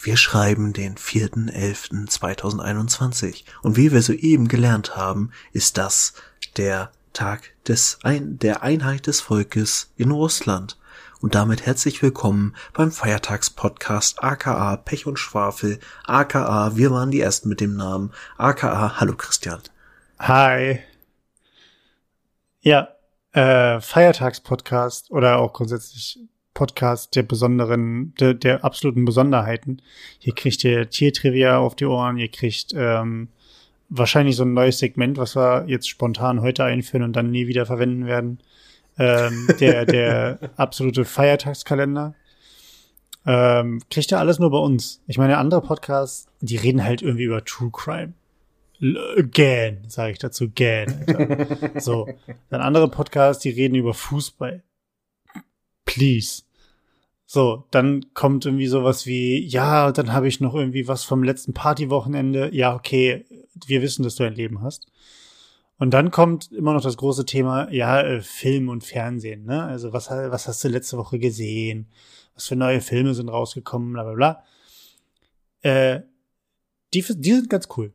Wir schreiben den 4.11.2021 und wie wir soeben gelernt haben, ist das der Tag des Ein der Einheit des Volkes in Russland. Und damit herzlich willkommen beim Feiertagspodcast aka Pech und Schwafel aka Wir waren die Ersten mit dem Namen aka Hallo Christian. Hi. Ja, äh, Feiertagspodcast oder auch grundsätzlich Podcast der besonderen, der, der absoluten Besonderheiten. Hier kriegt ihr Tiertrivia auf die Ohren, ihr kriegt ähm, wahrscheinlich so ein neues Segment, was wir jetzt spontan heute einführen und dann nie wieder verwenden werden. Ähm, der, der absolute Feiertagskalender. Ähm, kriegt ihr alles nur bei uns. Ich meine, andere Podcasts, die reden halt irgendwie über True Crime. Gähn, sage ich dazu, gähn. Alter. so, dann andere Podcasts, die reden über Fußball. Please. So, dann kommt irgendwie sowas wie, ja, dann habe ich noch irgendwie was vom letzten Partywochenende. Ja, okay, wir wissen, dass du ein Leben hast. Und dann kommt immer noch das große Thema, ja, äh, Film und Fernsehen, ne? Also was, was hast du letzte Woche gesehen? Was für neue Filme sind rausgekommen, bla bla bla. Äh, die, die sind ganz cool.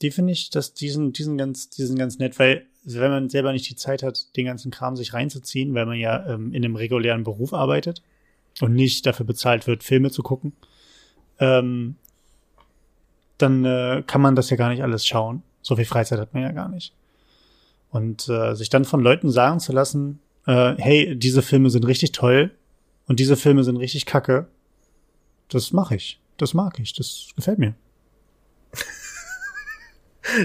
Die finde ich, dass diesen, diesen ganz, diesen ganz nett, weil wenn man selber nicht die Zeit hat, den ganzen Kram sich reinzuziehen, weil man ja ähm, in einem regulären Beruf arbeitet und nicht dafür bezahlt wird, Filme zu gucken, ähm, dann äh, kann man das ja gar nicht alles schauen. So viel Freizeit hat man ja gar nicht. Und äh, sich dann von Leuten sagen zu lassen, äh, hey, diese Filme sind richtig toll und diese Filme sind richtig kacke, das mache ich. Das mag ich. Das gefällt mir.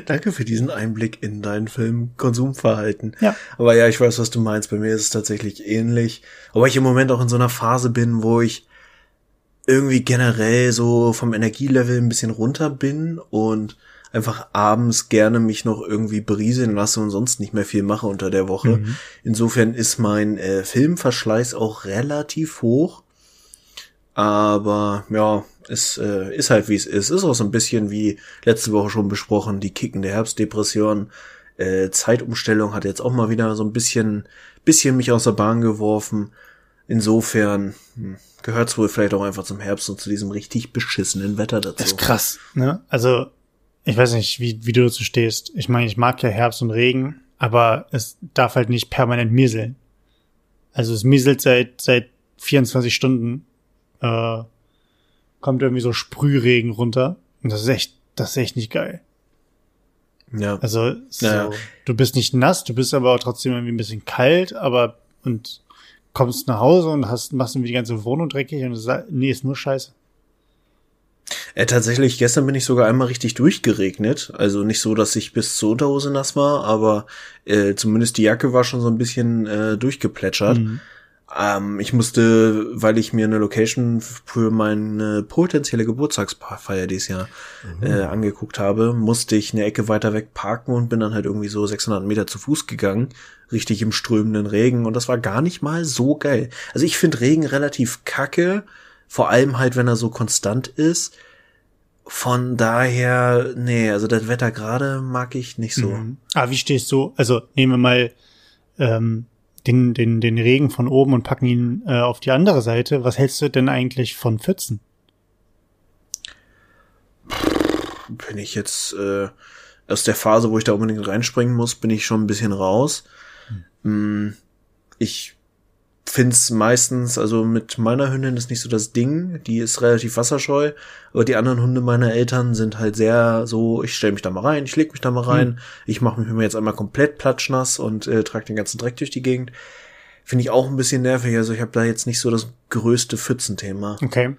Danke für diesen Einblick in dein Filmkonsumverhalten. Ja. Aber ja, ich weiß, was du meinst. Bei mir ist es tatsächlich ähnlich. Aber ich im Moment auch in so einer Phase bin, wo ich irgendwie generell so vom Energielevel ein bisschen runter bin und einfach abends gerne mich noch irgendwie berieseln lasse und sonst nicht mehr viel mache unter der Woche. Mhm. Insofern ist mein äh, Filmverschleiß auch relativ hoch. Aber ja, es äh, ist halt wie es ist. Ist auch so ein bisschen wie letzte Woche schon besprochen, die kickende Herbstdepression. Äh, Zeitumstellung hat jetzt auch mal wieder so ein bisschen, bisschen mich aus der Bahn geworfen. Insofern hm, gehört es wohl vielleicht auch einfach zum Herbst und zu diesem richtig beschissenen Wetter dazu. Das ist krass, ne? Also, ich weiß nicht, wie, wie du dazu stehst. Ich meine, ich mag ja Herbst und Regen, aber es darf halt nicht permanent mieseln. Also es mieselt seit, seit 24 Stunden äh, kommt irgendwie so Sprühregen runter. Und das ist echt, das ist echt nicht geil. Ja. Also, so, ja. du bist nicht nass, du bist aber auch trotzdem irgendwie ein bisschen kalt, aber und kommst nach Hause und hast, machst irgendwie die ganze Wohnung dreckig und sagst, nee, ist nur scheiße. Äh, tatsächlich, gestern bin ich sogar einmal richtig durchgeregnet. Also nicht so, dass ich bis zur Unterhose nass war, aber äh, zumindest die Jacke war schon so ein bisschen äh, durchgeplätschert. Mhm. Ähm, ich musste, weil ich mir eine Location für meine potenzielle Geburtstagsfeier dieses Jahr mhm. äh, angeguckt habe, musste ich eine Ecke weiter weg parken und bin dann halt irgendwie so 600 Meter zu Fuß gegangen, richtig im strömenden Regen und das war gar nicht mal so geil. Also ich finde Regen relativ kacke, vor allem halt, wenn er so konstant ist. Von daher, nee, also das Wetter gerade mag ich nicht so. Mhm. Ah, wie stehst du? Also nehmen wir mal ähm, den, den, den Regen von oben und packen ihn äh, auf die andere Seite. Was hältst du denn eigentlich von Pfützen? Bin ich jetzt äh, aus der Phase, wo ich da unbedingt reinspringen muss, bin ich schon ein bisschen raus. Hm. Ich find's meistens, also mit meiner Hündin ist nicht so das Ding, die ist relativ wasserscheu, aber die anderen Hunde meiner Eltern sind halt sehr so, ich stelle mich da mal rein, ich leg mich da mal rein, hm. ich mache mich jetzt einmal komplett platschnass und äh, trage den ganzen Dreck durch die Gegend. Finde ich auch ein bisschen nervig, also ich habe da jetzt nicht so das größte Pfützenthema. Okay.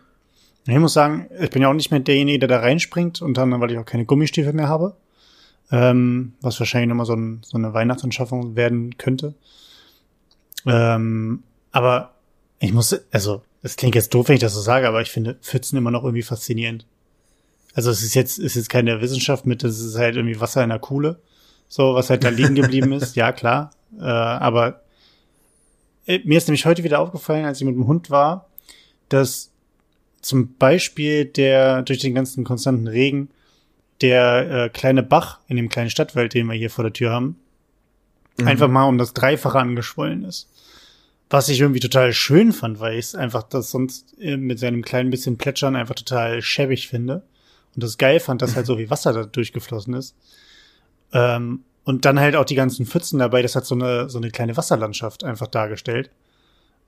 Ich muss sagen, ich bin ja auch nicht mehr derjenige, der da reinspringt, unter anderem, weil ich auch keine Gummistiefel mehr habe. Ähm, was wahrscheinlich nochmal so, ein, so eine Weihnachtsanschaffung werden könnte. Ähm, aber ich muss, also, es klingt jetzt doof, wenn ich das so sage, aber ich finde Pfützen immer noch irgendwie faszinierend. Also es ist jetzt, ist jetzt keine Wissenschaft mit, es ist halt irgendwie Wasser in der Kuhle. So, was halt da liegen geblieben ist, ja klar. Äh, aber äh, mir ist nämlich heute wieder aufgefallen, als ich mit dem Hund war, dass zum Beispiel der durch den ganzen konstanten Regen der äh, kleine Bach in dem kleinen Stadtwald, den wir hier vor der Tür haben, mhm. einfach mal um das Dreifache angeschwollen ist. Was ich irgendwie total schön fand, weil ich es einfach das sonst äh, mit seinem kleinen bisschen Plätschern einfach total schäbig finde. Und das geil fand, dass halt so viel Wasser da durchgeflossen ist. Ähm, und dann halt auch die ganzen Pfützen dabei, das hat so eine, so eine kleine Wasserlandschaft einfach dargestellt.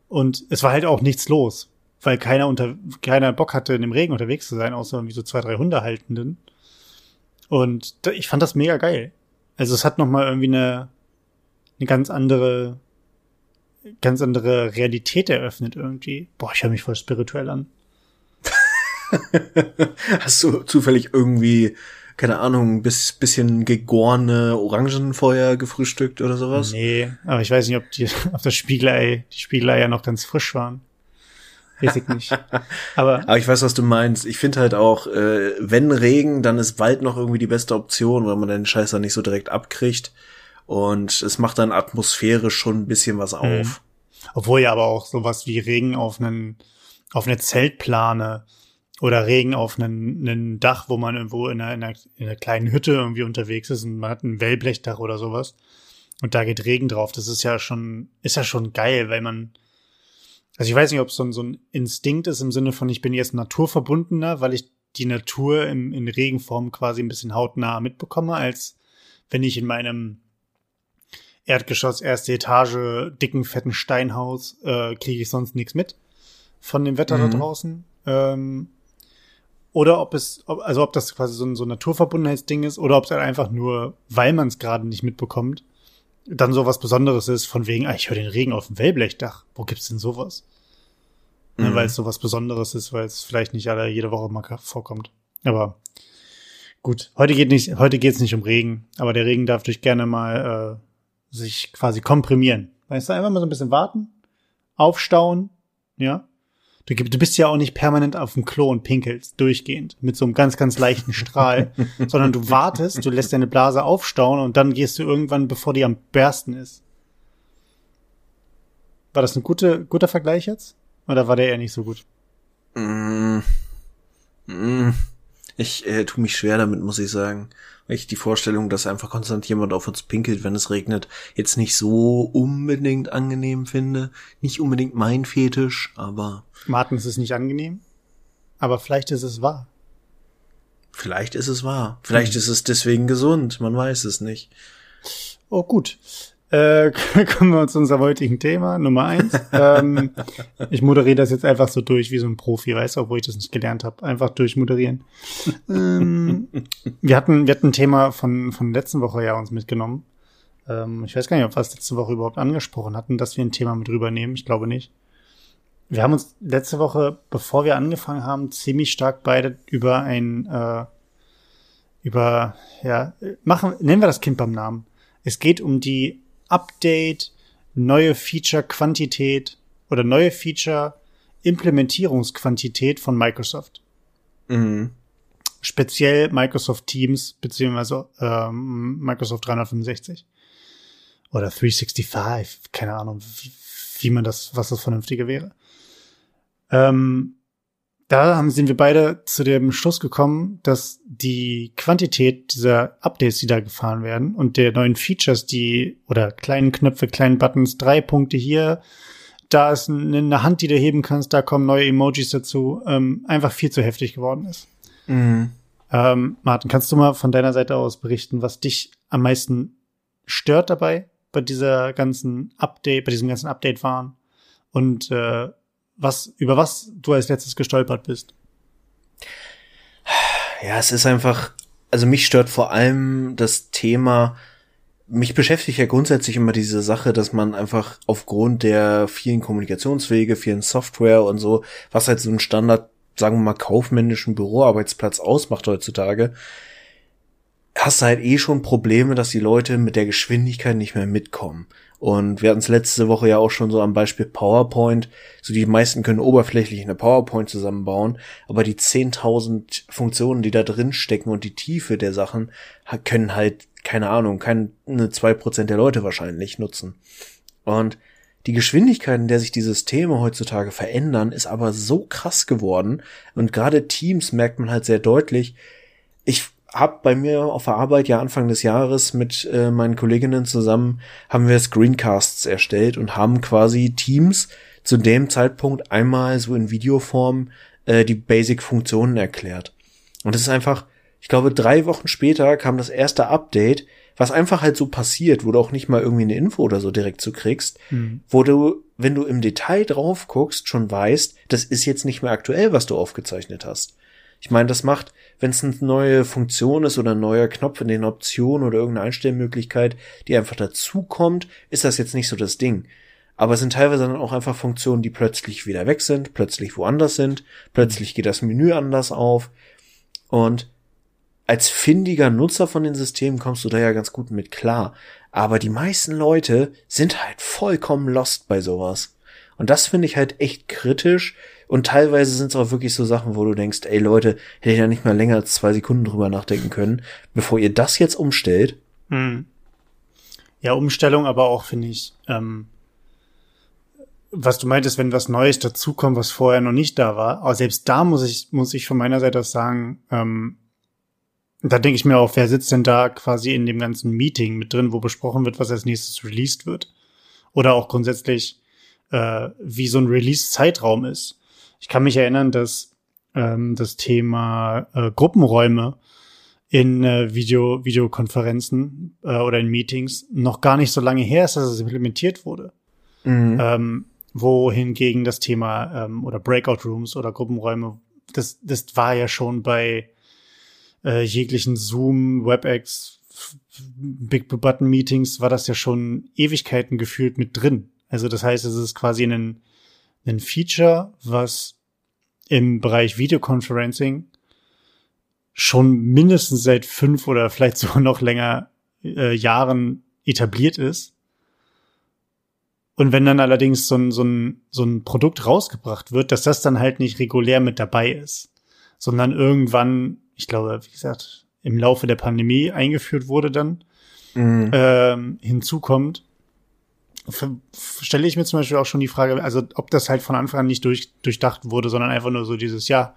Und es war halt auch nichts los, weil keiner unter, keiner Bock hatte, in dem Regen unterwegs zu sein, außer irgendwie so zwei, drei Hundehaltenden. Und ich fand das mega geil. Also es hat nochmal irgendwie eine, eine ganz andere, ganz andere Realität eröffnet irgendwie. Boah, ich höre mich voll spirituell an. Hast du zufällig irgendwie, keine Ahnung, bis, bisschen gegorene Orangenfeuer gefrühstückt oder sowas? Nee, aber ich weiß nicht, ob die, ob das Spiegelei, die Spiegelei ja noch ganz frisch waren. Weiß ich nicht. Aber, aber ich weiß, was du meinst. Ich finde halt auch, äh, wenn Regen, dann ist Wald noch irgendwie die beste Option, weil man den Scheiß dann nicht so direkt abkriegt. Und es macht dann atmosphärisch schon ein bisschen was auf. Mhm. Obwohl ja aber auch sowas wie Regen auf einen, auf eine Zeltplane oder Regen auf einen, einen Dach, wo man irgendwo in einer, in, einer, in einer kleinen Hütte irgendwie unterwegs ist und man hat ein Wellblechdach oder sowas. Und da geht Regen drauf. Das ist ja schon, ist ja schon geil, weil man, also ich weiß nicht, ob es so ein, so ein Instinkt ist im Sinne von, ich bin jetzt naturverbundener, weil ich die Natur im, in Regenform quasi ein bisschen hautnah mitbekomme, als wenn ich in meinem Erdgeschoss, erste Etage, dicken, fetten Steinhaus, äh, kriege ich sonst nichts mit von dem Wetter mhm. da draußen. Ähm, oder ob es, ob, also ob das quasi so ein, so ein Naturverbundenheitsding ist, oder ob es halt einfach nur, weil man es gerade nicht mitbekommt, dann so was Besonderes ist, von wegen, ah, ich höre den Regen auf dem Wellblechdach. Wo gibt's denn sowas? Ne, mhm. Ne, weil es so was Besonderes ist, weil es vielleicht nicht alle jede Woche mal vorkommt. Aber gut, heute geht nicht, heute geht's nicht um Regen, aber der Regen darf durch gerne mal äh, sich quasi komprimieren. Weißt du, einfach mal so ein bisschen warten, aufstauen, ja, Du, du bist ja auch nicht permanent auf dem Klo und pinkelst durchgehend mit so einem ganz, ganz leichten Strahl, sondern du wartest, du lässt deine Blase aufstauen und dann gehst du irgendwann, bevor die am bersten ist. War das ein gute, guter Vergleich jetzt? Oder war der eher nicht so gut? Mm. Mm. Ich äh, tue mich schwer damit, muss ich sagen weil ich die Vorstellung, dass einfach konstant jemand auf uns pinkelt, wenn es regnet, jetzt nicht so unbedingt angenehm finde. Nicht unbedingt mein Fetisch, aber. Martin, ist es nicht angenehm? Aber vielleicht ist es wahr. Vielleicht ist es wahr. Vielleicht mhm. ist es deswegen gesund. Man weiß es nicht. Oh, gut. Äh, kommen wir zu unserem heutigen Thema, Nummer eins. ähm, ich moderiere das jetzt einfach so durch wie so ein Profi, weißt du, obwohl ich das nicht gelernt habe. Einfach durchmoderieren. ähm, wir hatten, wir hatten ein Thema von, von letzten Woche ja uns mitgenommen. Ähm, ich weiß gar nicht, ob wir es letzte Woche überhaupt angesprochen hatten, dass wir ein Thema mit rübernehmen. Ich glaube nicht. Wir haben uns letzte Woche, bevor wir angefangen haben, ziemlich stark beide über ein, äh, über, ja, machen, nennen wir das Kind beim Namen. Es geht um die Update, neue Feature-Quantität oder neue Feature-Implementierungsquantität von Microsoft. Mhm. Speziell Microsoft Teams beziehungsweise ähm, Microsoft 365 oder 365, keine Ahnung, wie, wie man das, was das Vernünftige wäre. Ähm, da haben, sind wir beide zu dem Schluss gekommen, dass die Quantität dieser Updates, die da gefahren werden und der neuen Features, die oder kleinen Knöpfe, kleinen Buttons, drei Punkte hier, da ist eine Hand, die du heben kannst, da kommen neue Emojis dazu, ähm, einfach viel zu heftig geworden ist. Mhm. Ähm, Martin, kannst du mal von deiner Seite aus berichten, was dich am meisten stört dabei bei dieser ganzen Update, bei diesem ganzen Update waren und äh, was, über was du als letztes gestolpert bist. Ja, es ist einfach, also mich stört vor allem das Thema, mich beschäftigt ja grundsätzlich immer diese Sache, dass man einfach aufgrund der vielen Kommunikationswege, vielen Software und so, was halt so ein Standard, sagen wir mal, kaufmännischen Büroarbeitsplatz ausmacht heutzutage, hast du halt eh schon Probleme, dass die Leute mit der Geschwindigkeit nicht mehr mitkommen. Und wir hatten es letzte Woche ja auch schon so am Beispiel PowerPoint. So die meisten können oberflächlich eine PowerPoint zusammenbauen, aber die 10.000 Funktionen, die da drin stecken und die Tiefe der Sachen können halt, keine Ahnung, keine zwei Prozent der Leute wahrscheinlich nutzen. Und die Geschwindigkeit, in der sich die Systeme heutzutage verändern, ist aber so krass geworden. Und gerade Teams merkt man halt sehr deutlich. Ich habe bei mir auf der Arbeit ja Anfang des Jahres mit äh, meinen Kolleginnen zusammen haben wir Screencasts erstellt und haben quasi Teams zu dem Zeitpunkt einmal so in Videoform äh, die Basic-Funktionen erklärt. Und es ist einfach, ich glaube, drei Wochen später kam das erste Update, was einfach halt so passiert, wo du auch nicht mal irgendwie eine Info oder so direkt zu kriegst, mhm. wo du, wenn du im Detail drauf guckst, schon weißt, das ist jetzt nicht mehr aktuell, was du aufgezeichnet hast. Ich meine, das macht, wenn es eine neue Funktion ist oder ein neuer Knopf in den Optionen oder irgendeine Einstellmöglichkeit, die einfach dazukommt, ist das jetzt nicht so das Ding. Aber es sind teilweise dann auch einfach Funktionen, die plötzlich wieder weg sind, plötzlich woanders sind, plötzlich geht das Menü anders auf. Und als findiger Nutzer von den Systemen kommst du da ja ganz gut mit klar. Aber die meisten Leute sind halt vollkommen lost bei sowas. Und das finde ich halt echt kritisch. Und teilweise sind es auch wirklich so Sachen, wo du denkst, ey Leute, hätte ich da nicht mal länger als zwei Sekunden drüber nachdenken können, bevor ihr das jetzt umstellt. Hm. Ja, Umstellung, aber auch finde ich, ähm, was du meintest, wenn was Neues dazukommt, was vorher noch nicht da war. Aber selbst da muss ich, muss ich von meiner Seite aus sagen, ähm, da denke ich mir auch, wer sitzt denn da quasi in dem ganzen Meeting mit drin, wo besprochen wird, was als nächstes released wird? Oder auch grundsätzlich, äh, wie so ein Release-Zeitraum ist. Ich kann mich erinnern, dass ähm, das Thema äh, Gruppenräume in äh, Video Videokonferenzen äh, oder in Meetings noch gar nicht so lange her ist, dass es implementiert wurde. Mhm. Ähm, wohingegen das Thema ähm, oder Breakout Rooms oder Gruppenräume, das, das war ja schon bei äh, jeglichen Zoom, WebEx, Big Button Meetings war das ja schon Ewigkeiten gefühlt mit drin. Also das heißt, es ist quasi ein, ein Feature, was im Bereich Videoconferencing schon mindestens seit fünf oder vielleicht sogar noch länger äh, Jahren etabliert ist. Und wenn dann allerdings so ein, so, ein, so ein Produkt rausgebracht wird, dass das dann halt nicht regulär mit dabei ist, sondern irgendwann, ich glaube, wie gesagt, im Laufe der Pandemie eingeführt wurde dann, mhm. ähm, hinzukommt, stelle ich mir zum Beispiel auch schon die Frage, also ob das halt von Anfang an nicht durch, durchdacht wurde, sondern einfach nur so dieses, ja,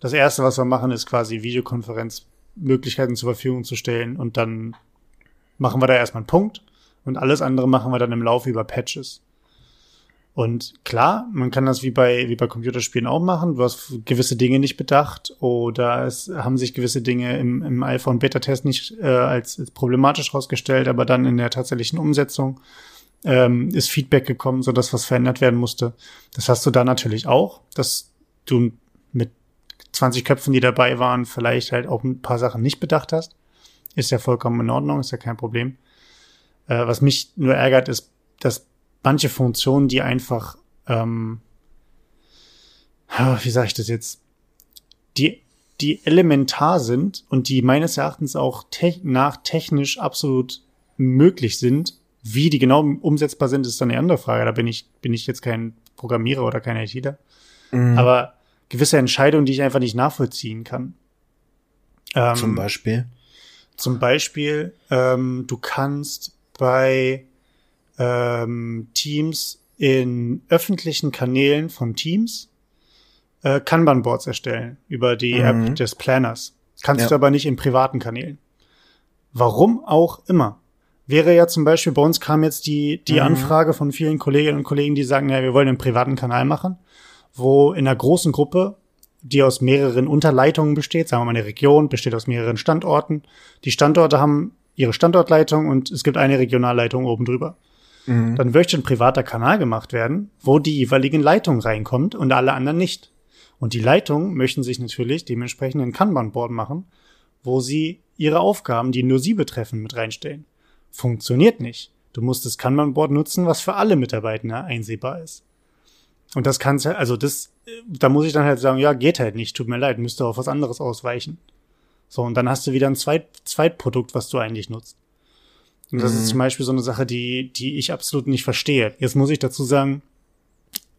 das erste, was wir machen, ist quasi Videokonferenzmöglichkeiten zur Verfügung zu stellen und dann machen wir da erstmal einen Punkt und alles andere machen wir dann im Laufe über Patches. Und klar, man kann das wie bei, wie bei Computerspielen auch machen. Du hast gewisse Dinge nicht bedacht oder es haben sich gewisse Dinge im, im iPhone Beta-Test nicht äh, als, als problematisch herausgestellt, aber dann in der tatsächlichen Umsetzung ähm, ist Feedback gekommen, so dass was verändert werden musste. Das hast du da natürlich auch, dass du mit 20 Köpfen, die dabei waren, vielleicht halt auch ein paar Sachen nicht bedacht hast. Ist ja vollkommen in Ordnung, ist ja kein Problem. Äh, was mich nur ärgert, ist, dass manche Funktionen, die einfach, ähm, wie sage ich das jetzt, die, die elementar sind und die meines Erachtens auch te nach technisch absolut möglich sind, wie die genau umsetzbar sind, ist dann eine andere Frage. Da bin ich, bin ich jetzt kein Programmierer oder kein ITler. Mhm. Aber gewisse Entscheidungen, die ich einfach nicht nachvollziehen kann. Ähm, zum Beispiel? Zum Beispiel, ähm, du kannst bei ähm, Teams in öffentlichen Kanälen von Teams äh, Kanban-Boards erstellen über die mhm. App des Planners. Kannst ja. du aber nicht in privaten Kanälen. Warum auch immer wäre ja zum Beispiel, bei uns kam jetzt die, die mhm. Anfrage von vielen Kolleginnen und Kollegen, die sagen, ja, wir wollen einen privaten Kanal machen, wo in einer großen Gruppe, die aus mehreren Unterleitungen besteht, sagen wir mal eine Region, besteht aus mehreren Standorten. Die Standorte haben ihre Standortleitung und es gibt eine Regionalleitung oben drüber. Mhm. Dann möchte ein privater Kanal gemacht werden, wo die jeweiligen Leitungen reinkommt und alle anderen nicht. Und die Leitungen möchten sich natürlich dementsprechend ein Kanban-Board machen, wo sie ihre Aufgaben, die nur sie betreffen, mit reinstellen funktioniert nicht. Du musst das Kanban-Board nutzen, was für alle Mitarbeiter einsehbar ist. Und das kannst halt, also das, da muss ich dann halt sagen, ja, geht halt nicht, tut mir leid, müsste auf was anderes ausweichen. So, und dann hast du wieder ein Zweit Zweitprodukt, was du eigentlich nutzt. Und das mhm. ist zum Beispiel so eine Sache, die, die ich absolut nicht verstehe. Jetzt muss ich dazu sagen,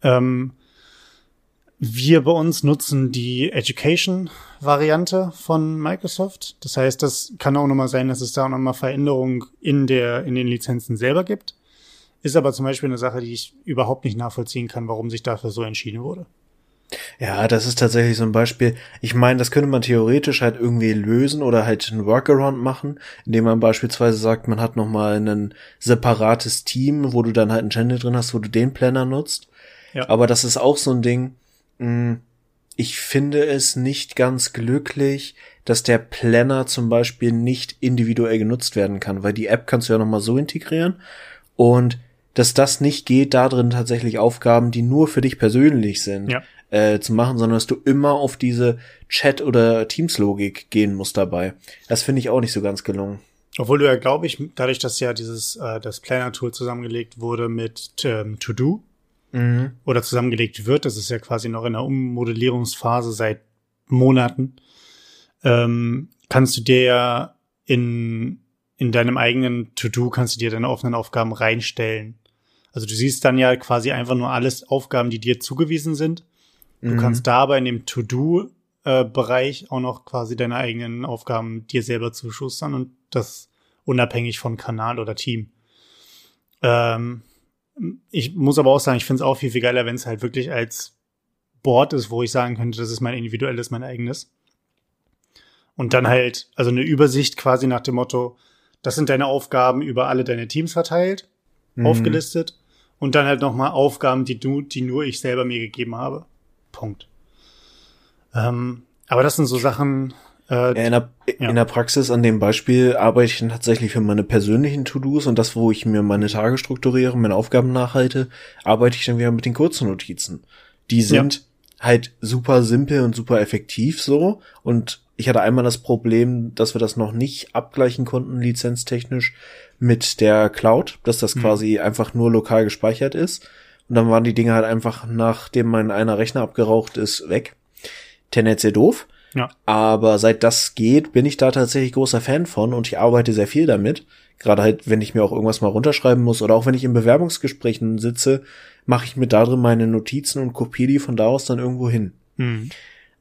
ähm, wir bei uns nutzen die Education-Variante von Microsoft. Das heißt, das kann auch nochmal sein, dass es da auch nochmal Veränderungen in der, in den Lizenzen selber gibt. Ist aber zum Beispiel eine Sache, die ich überhaupt nicht nachvollziehen kann, warum sich dafür so entschieden wurde. Ja, das ist tatsächlich so ein Beispiel. Ich meine, das könnte man theoretisch halt irgendwie lösen oder halt ein Workaround machen, indem man beispielsweise sagt, man hat nochmal ein separates Team, wo du dann halt einen Channel drin hast, wo du den Planner nutzt. Ja. Aber das ist auch so ein Ding. Mh, ich finde es nicht ganz glücklich, dass der Planner zum Beispiel nicht individuell genutzt werden kann, weil die App kannst du ja nochmal so integrieren und dass das nicht geht, da drin tatsächlich Aufgaben, die nur für dich persönlich sind, ja. äh, zu machen, sondern dass du immer auf diese Chat- oder Teams-Logik gehen musst dabei. Das finde ich auch nicht so ganz gelungen. Obwohl du ja, glaube ich, dadurch, dass ja dieses äh, das Planner-Tool zusammengelegt wurde mit ähm, To-Do mhm. oder zusammengelegt wird, das ist ja quasi noch in der Ummodellierungsphase seit Monaten, ähm, kannst du dir ja in in deinem eigenen To-Do kannst du dir deine offenen Aufgaben reinstellen. Also du siehst dann ja quasi einfach nur alles Aufgaben, die dir zugewiesen sind. Du mhm. kannst da aber in dem To-Do-Bereich äh, auch noch quasi deine eigenen Aufgaben dir selber zuschustern und das unabhängig von Kanal oder Team. Ähm, ich muss aber auch sagen, ich finde es auch viel, viel geiler, wenn es halt wirklich als Board ist, wo ich sagen könnte, das ist mein individuelles, mein eigenes. Und dann halt, also eine Übersicht quasi nach dem Motto, das sind deine Aufgaben über alle deine Teams verteilt, mhm. aufgelistet und dann halt nochmal Aufgaben, die du, die nur ich selber mir gegeben habe. Punkt. Ähm, aber das sind so Sachen. Äh, in, der, ja. in der Praxis an dem Beispiel arbeite ich dann tatsächlich für meine persönlichen To-Dos und das, wo ich mir meine Tage strukturiere, meine Aufgaben nachhalte, arbeite ich dann wieder mit den kurzen Notizen. Die sind ja. halt super simpel und super effektiv so und ich hatte einmal das Problem, dass wir das noch nicht abgleichen konnten, lizenztechnisch, mit der Cloud, dass das mhm. quasi einfach nur lokal gespeichert ist. Und dann waren die Dinge halt einfach, nachdem mein einer Rechner abgeraucht ist, weg. Tendenziell doof. Ja. Aber seit das geht, bin ich da tatsächlich großer Fan von und ich arbeite sehr viel damit. Gerade halt, wenn ich mir auch irgendwas mal runterschreiben muss oder auch wenn ich in Bewerbungsgesprächen sitze, mache ich mir da drin meine Notizen und kopiere die von da aus dann irgendwo hin. Mhm.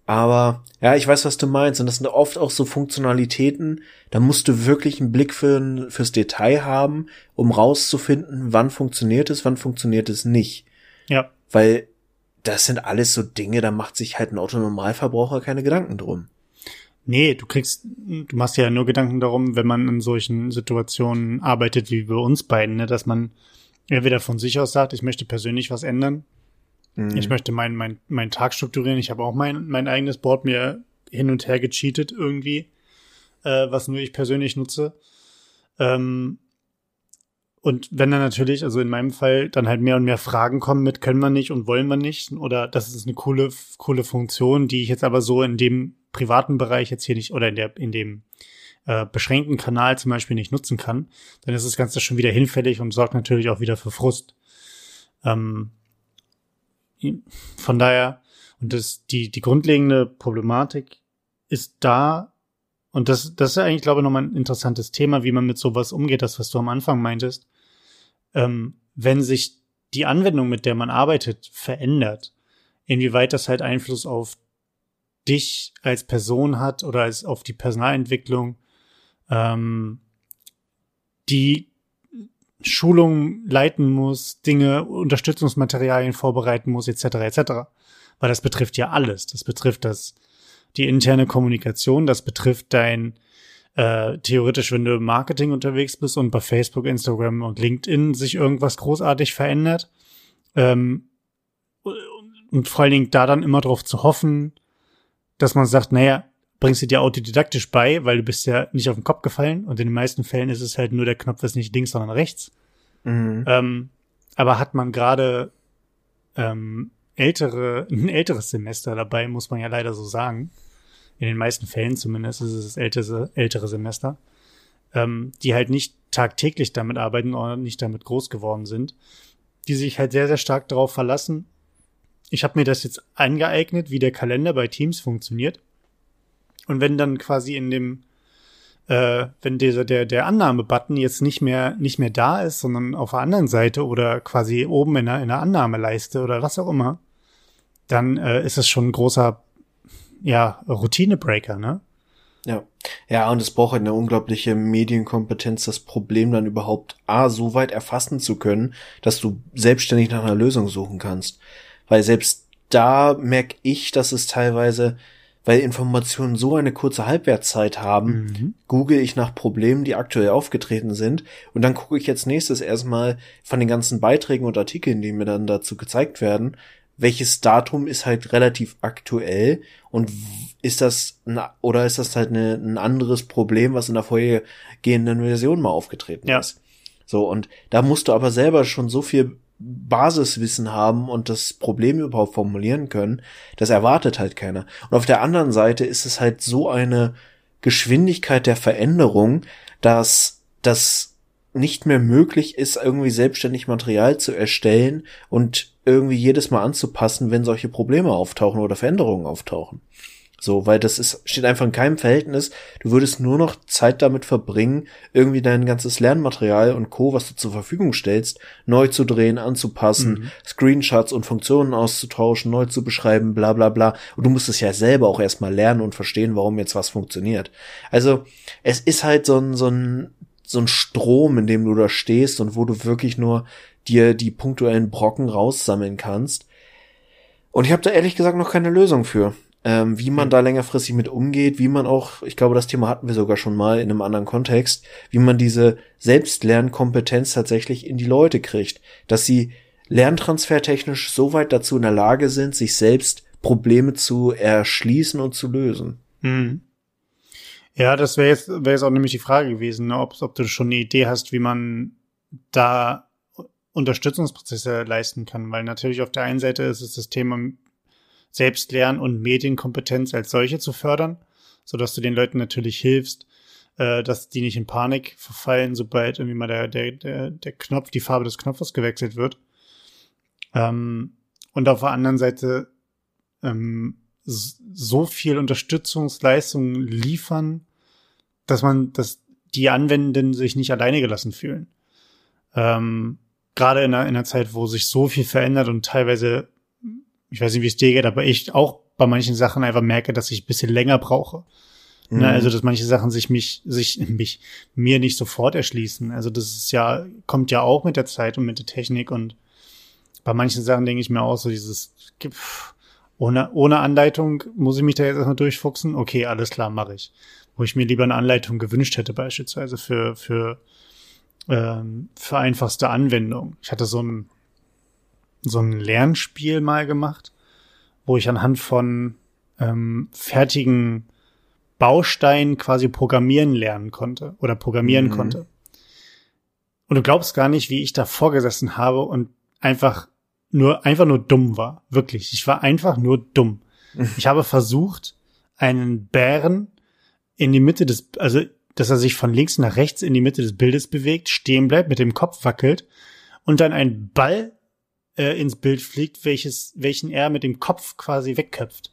Aber ja, ich weiß, was du meinst. Und das sind oft auch so Funktionalitäten, da musst du wirklich einen Blick für, fürs Detail haben, um rauszufinden, wann funktioniert es, wann funktioniert es nicht. Ja. Weil das sind alles so Dinge, da macht sich halt ein Autonormalverbraucher keine Gedanken drum. Nee, du kriegst, du machst ja nur Gedanken darum, wenn man in solchen Situationen arbeitet wie bei uns beiden, ne, dass man entweder von sich aus sagt, ich möchte persönlich was ändern Mhm. Ich möchte meinen mein, mein Tag strukturieren. Ich habe auch mein, mein eigenes Board mir hin und her gecheatet irgendwie, äh, was nur ich persönlich nutze. Ähm, und wenn dann natürlich, also in meinem Fall, dann halt mehr und mehr Fragen kommen mit, können wir nicht und wollen wir nicht, oder das ist eine coole, coole Funktion, die ich jetzt aber so in dem privaten Bereich jetzt hier nicht, oder in der, in dem äh, beschränkten Kanal zum Beispiel nicht nutzen kann, dann ist das Ganze schon wieder hinfällig und sorgt natürlich auch wieder für Frust. Ähm, von daher, und das, die, die grundlegende Problematik ist da, und das, das ist eigentlich, glaube ich, nochmal ein interessantes Thema, wie man mit sowas umgeht, das, was du am Anfang meintest. Ähm, wenn sich die Anwendung, mit der man arbeitet, verändert, inwieweit das halt Einfluss auf dich als Person hat oder als auf die Personalentwicklung, ähm, die Schulungen leiten muss, Dinge, Unterstützungsmaterialien vorbereiten muss, etc. etc. Weil das betrifft ja alles. Das betrifft das die interne Kommunikation, das betrifft dein äh, theoretisch, wenn du im Marketing unterwegs bist und bei Facebook, Instagram und LinkedIn sich irgendwas großartig verändert. Ähm, und vor allen Dingen da dann immer drauf zu hoffen, dass man sagt, naja, bringst du dir autodidaktisch bei, weil du bist ja nicht auf den Kopf gefallen und in den meisten Fällen ist es halt nur der Knopf ist nicht links, sondern rechts. Mhm. Ähm, aber hat man gerade ähm, ältere, ein älteres Semester dabei, muss man ja leider so sagen. In den meisten Fällen zumindest ist es das ältere, ältere Semester, ähm, die halt nicht tagtäglich damit arbeiten oder nicht damit groß geworden sind, die sich halt sehr, sehr stark darauf verlassen. Ich habe mir das jetzt angeeignet, wie der Kalender bei Teams funktioniert. Und wenn dann quasi in dem, äh, wenn dieser, der, der Annahme-Button jetzt nicht mehr, nicht mehr da ist, sondern auf der anderen Seite oder quasi oben in der, in der Annahmeleiste oder was auch immer, dann äh, ist es schon ein großer, ja, Routine-Breaker, ne? Ja. Ja, und es braucht halt eine unglaubliche Medienkompetenz, das Problem dann überhaupt A, so weit erfassen zu können, dass du selbstständig nach einer Lösung suchen kannst. Weil selbst da merke ich, dass es teilweise, weil Informationen so eine kurze Halbwertszeit haben, mhm. google ich nach Problemen, die aktuell aufgetreten sind. Und dann gucke ich jetzt nächstes erstmal von den ganzen Beiträgen und Artikeln, die mir dann dazu gezeigt werden, welches Datum ist halt relativ aktuell und ist das ein, oder ist das halt eine, ein anderes Problem, was in der vorhergehenden Version mal aufgetreten ja. ist. So, und da musst du aber selber schon so viel Basiswissen haben und das Problem überhaupt formulieren können, das erwartet halt keiner. Und auf der anderen Seite ist es halt so eine Geschwindigkeit der Veränderung, dass das nicht mehr möglich ist, irgendwie selbstständig Material zu erstellen und irgendwie jedes Mal anzupassen, wenn solche Probleme auftauchen oder Veränderungen auftauchen. So, weil das ist, steht einfach in keinem Verhältnis. Du würdest nur noch Zeit damit verbringen, irgendwie dein ganzes Lernmaterial und Co., was du zur Verfügung stellst, neu zu drehen, anzupassen, mhm. Screenshots und Funktionen auszutauschen, neu zu beschreiben, bla bla bla. Und du musst es ja selber auch erstmal lernen und verstehen, warum jetzt was funktioniert. Also, es ist halt so ein, so ein, so ein Strom, in dem du da stehst und wo du wirklich nur dir die punktuellen Brocken raussammeln kannst. Und ich habe da ehrlich gesagt noch keine Lösung für ähm, wie man da längerfristig mit umgeht, wie man auch, ich glaube, das Thema hatten wir sogar schon mal in einem anderen Kontext, wie man diese Selbstlernkompetenz tatsächlich in die Leute kriegt, dass sie lerntransfertechnisch so weit dazu in der Lage sind, sich selbst Probleme zu erschließen und zu lösen. Hm. Ja, das wäre jetzt, wäre jetzt auch nämlich die Frage gewesen, ne, ob, ob du schon eine Idee hast, wie man da Unterstützungsprozesse leisten kann, weil natürlich auf der einen Seite ist es das Thema Selbstlern- und Medienkompetenz als solche zu fördern, so dass du den Leuten natürlich hilfst, äh, dass die nicht in Panik verfallen, sobald irgendwie mal der, der, der, Knopf, die Farbe des Knopfes gewechselt wird. Ähm, und auf der anderen Seite ähm, so viel Unterstützungsleistungen liefern, dass man, dass die Anwendenden sich nicht alleine gelassen fühlen. Ähm, Gerade in einer, in einer Zeit, wo sich so viel verändert und teilweise ich weiß nicht, wie es dir geht, aber ich auch bei manchen Sachen einfach merke, dass ich ein bisschen länger brauche. Ne, mhm. Ne, also, dass manche Sachen sich mich, sich mich, mir nicht sofort erschließen. Also, das ist ja, kommt ja auch mit der Zeit und mit der Technik und bei manchen Sachen denke ich mir auch so dieses, ohne, ohne Anleitung muss ich mich da jetzt erstmal durchfuchsen. Okay, alles klar, mache ich. Wo ich mir lieber eine Anleitung gewünscht hätte, beispielsweise für, für, ähm, für einfachste Anwendung. Ich hatte so ein, so ein Lernspiel mal gemacht, wo ich anhand von ähm, fertigen Bausteinen quasi programmieren lernen konnte oder programmieren mhm. konnte. Und du glaubst gar nicht, wie ich da vorgesessen habe und einfach nur, einfach nur dumm war. Wirklich. Ich war einfach nur dumm. Ich habe versucht, einen Bären in die Mitte des, also, dass er sich von links nach rechts in die Mitte des Bildes bewegt, stehen bleibt, mit dem Kopf wackelt und dann einen Ball äh, ins Bild fliegt, welches, welchen er mit dem Kopf quasi wegköpft.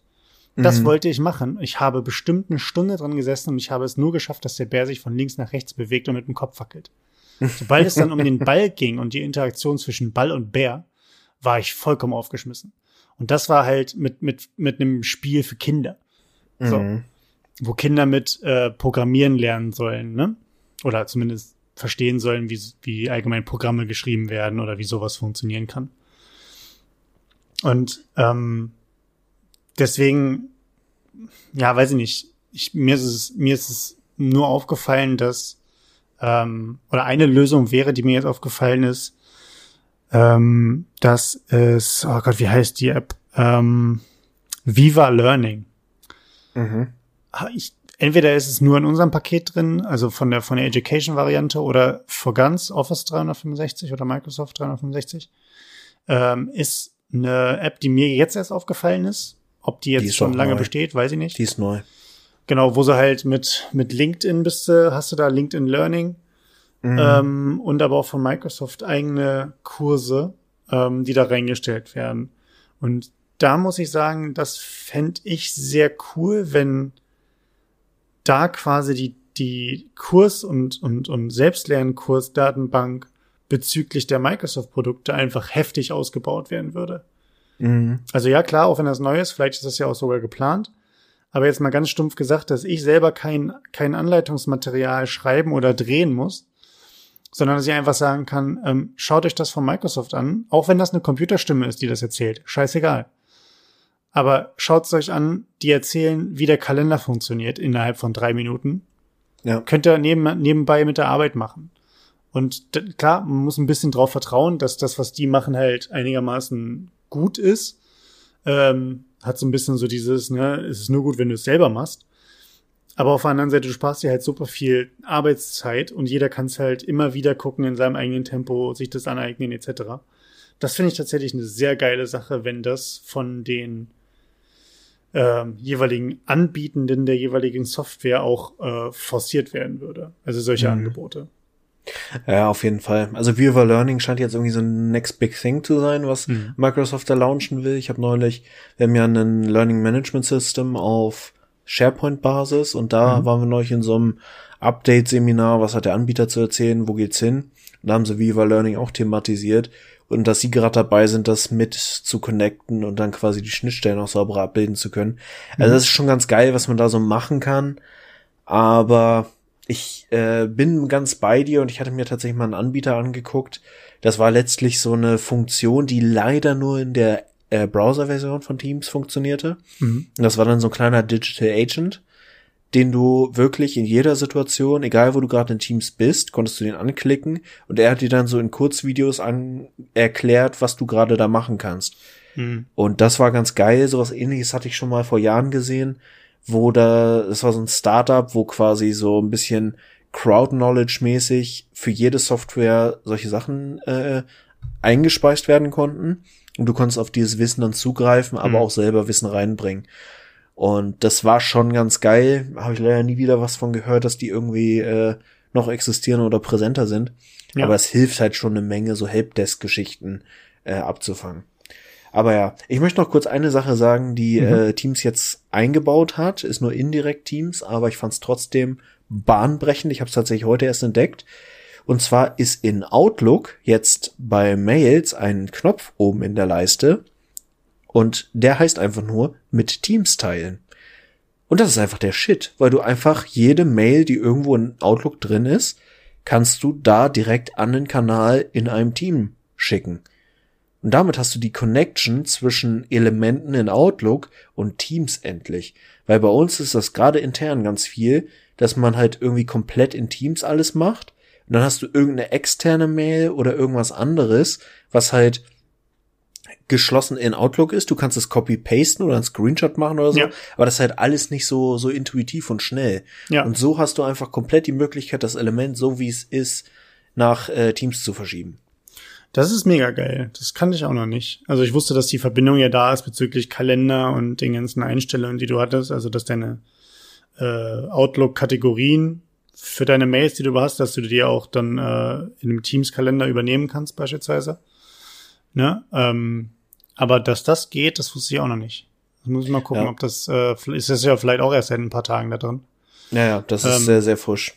Das mhm. wollte ich machen. Ich habe bestimmt eine Stunde dran gesessen und ich habe es nur geschafft, dass der Bär sich von links nach rechts bewegt und mit dem Kopf wackelt. Sobald es dann um den Ball ging und die Interaktion zwischen Ball und Bär, war ich vollkommen aufgeschmissen. Und das war halt mit, mit, mit einem Spiel für Kinder. So. Mhm. Wo Kinder mit äh, Programmieren lernen sollen, ne? Oder zumindest verstehen sollen, wie, wie allgemein Programme geschrieben werden oder wie sowas funktionieren kann. Und ähm, deswegen, ja, weiß ich nicht. Ich, mir ist es, mir ist es nur aufgefallen, dass ähm, oder eine Lösung wäre, die mir jetzt aufgefallen ist, ähm, dass es, oh Gott, wie heißt die App? Ähm, Viva Learning. Mhm. Ah, ich, entweder ist es nur in unserem Paket drin, also von der von der Education Variante oder für ganz Office 365 oder Microsoft 365, ähm, ist eine App, die mir jetzt erst aufgefallen ist. Ob die jetzt die schon lange neu. besteht, weiß ich nicht. Die ist neu. Genau, wo sie halt mit, mit LinkedIn bist du, hast du da LinkedIn Learning mhm. ähm, und aber auch von Microsoft eigene Kurse, ähm, die da reingestellt werden. Und da muss ich sagen, das fände ich sehr cool, wenn da quasi die, die Kurs- und, und, und Selbstlernkursdatenbank bezüglich der Microsoft-Produkte einfach heftig ausgebaut werden würde. Mhm. Also ja, klar, auch wenn das neu ist, vielleicht ist das ja auch sogar geplant. Aber jetzt mal ganz stumpf gesagt, dass ich selber kein, kein Anleitungsmaterial schreiben oder drehen muss, sondern dass ich einfach sagen kann, ähm, schaut euch das von Microsoft an, auch wenn das eine Computerstimme ist, die das erzählt. Scheißegal. Aber schaut es euch an, die erzählen, wie der Kalender funktioniert innerhalb von drei Minuten. Ja. Könnt ihr neben, nebenbei mit der Arbeit machen. Und klar, man muss ein bisschen drauf vertrauen, dass das, was die machen, halt einigermaßen gut ist. Ähm, hat so ein bisschen so dieses, ne, es ist nur gut, wenn du es selber machst. Aber auf der anderen Seite, du sparst dir halt super viel Arbeitszeit und jeder kann es halt immer wieder gucken in seinem eigenen Tempo, sich das aneignen etc. Das finde ich tatsächlich eine sehr geile Sache, wenn das von den ähm, jeweiligen Anbietenden der jeweiligen Software auch äh, forciert werden würde. Also solche mhm. Angebote. Ja, auf jeden Fall. Also Viva Learning scheint jetzt irgendwie so ein next big thing zu sein, was mhm. Microsoft da launchen will. Ich habe neulich, wir haben ja ein Learning Management System auf SharePoint-Basis und da mhm. waren wir neulich in so einem Update-Seminar, was hat der Anbieter zu erzählen, wo geht's hin? Und da haben sie Viva Learning auch thematisiert und dass sie gerade dabei sind, das mit zu connecten und dann quasi die Schnittstellen auch sauberer abbilden zu können. Also mhm. das ist schon ganz geil, was man da so machen kann. Aber ich äh, bin ganz bei dir und ich hatte mir tatsächlich mal einen Anbieter angeguckt. Das war letztlich so eine Funktion, die leider nur in der äh, Browser-Version von Teams funktionierte. Mhm. Und das war dann so ein kleiner Digital Agent, den du wirklich in jeder Situation, egal wo du gerade in Teams bist, konntest du den anklicken und er hat dir dann so in Kurzvideos an erklärt, was du gerade da machen kannst. Mhm. Und das war ganz geil. Sowas ähnliches hatte ich schon mal vor Jahren gesehen wo da, das war so ein Startup, wo quasi so ein bisschen Crowd-Knowledge-mäßig für jede Software solche Sachen äh, eingespeist werden konnten. Und du konntest auf dieses Wissen dann zugreifen, aber mhm. auch selber Wissen reinbringen. Und das war schon ganz geil. Habe ich leider nie wieder was von gehört, dass die irgendwie äh, noch existieren oder präsenter sind. Ja. Aber es hilft halt schon eine Menge, so Helpdesk-Geschichten äh, abzufangen. Aber ja, ich möchte noch kurz eine Sache sagen, die mhm. äh, Teams jetzt eingebaut hat. Ist nur indirekt Teams, aber ich fand es trotzdem bahnbrechend. Ich habe es tatsächlich heute erst entdeckt. Und zwar ist in Outlook jetzt bei Mails ein Knopf oben in der Leiste. Und der heißt einfach nur mit Teams teilen. Und das ist einfach der Shit, weil du einfach jede Mail, die irgendwo in Outlook drin ist, kannst du da direkt an den Kanal in einem Team schicken. Und damit hast du die Connection zwischen Elementen in Outlook und Teams endlich. Weil bei uns ist das gerade intern ganz viel, dass man halt irgendwie komplett in Teams alles macht. Und dann hast du irgendeine externe Mail oder irgendwas anderes, was halt geschlossen in Outlook ist. Du kannst es copy-pasten oder einen Screenshot machen oder so. Ja. Aber das ist halt alles nicht so, so intuitiv und schnell. Ja. Und so hast du einfach komplett die Möglichkeit, das Element so wie es ist, nach äh, Teams zu verschieben. Das ist mega geil. Das kannte ich auch noch nicht. Also ich wusste, dass die Verbindung ja da ist bezüglich Kalender und den ganzen Einstellungen, die du hattest. Also dass deine äh, Outlook-Kategorien für deine Mails, die du hast, dass du die auch dann äh, in einem Teams-Kalender übernehmen kannst beispielsweise. Ne? Ähm, aber dass das geht, das wusste ich auch noch nicht. Das muss ich mal gucken, ja. ob das äh, ist das ja vielleicht auch erst seit ein paar Tagen da drin. Ja, ja, das ist ähm, sehr, sehr frisch.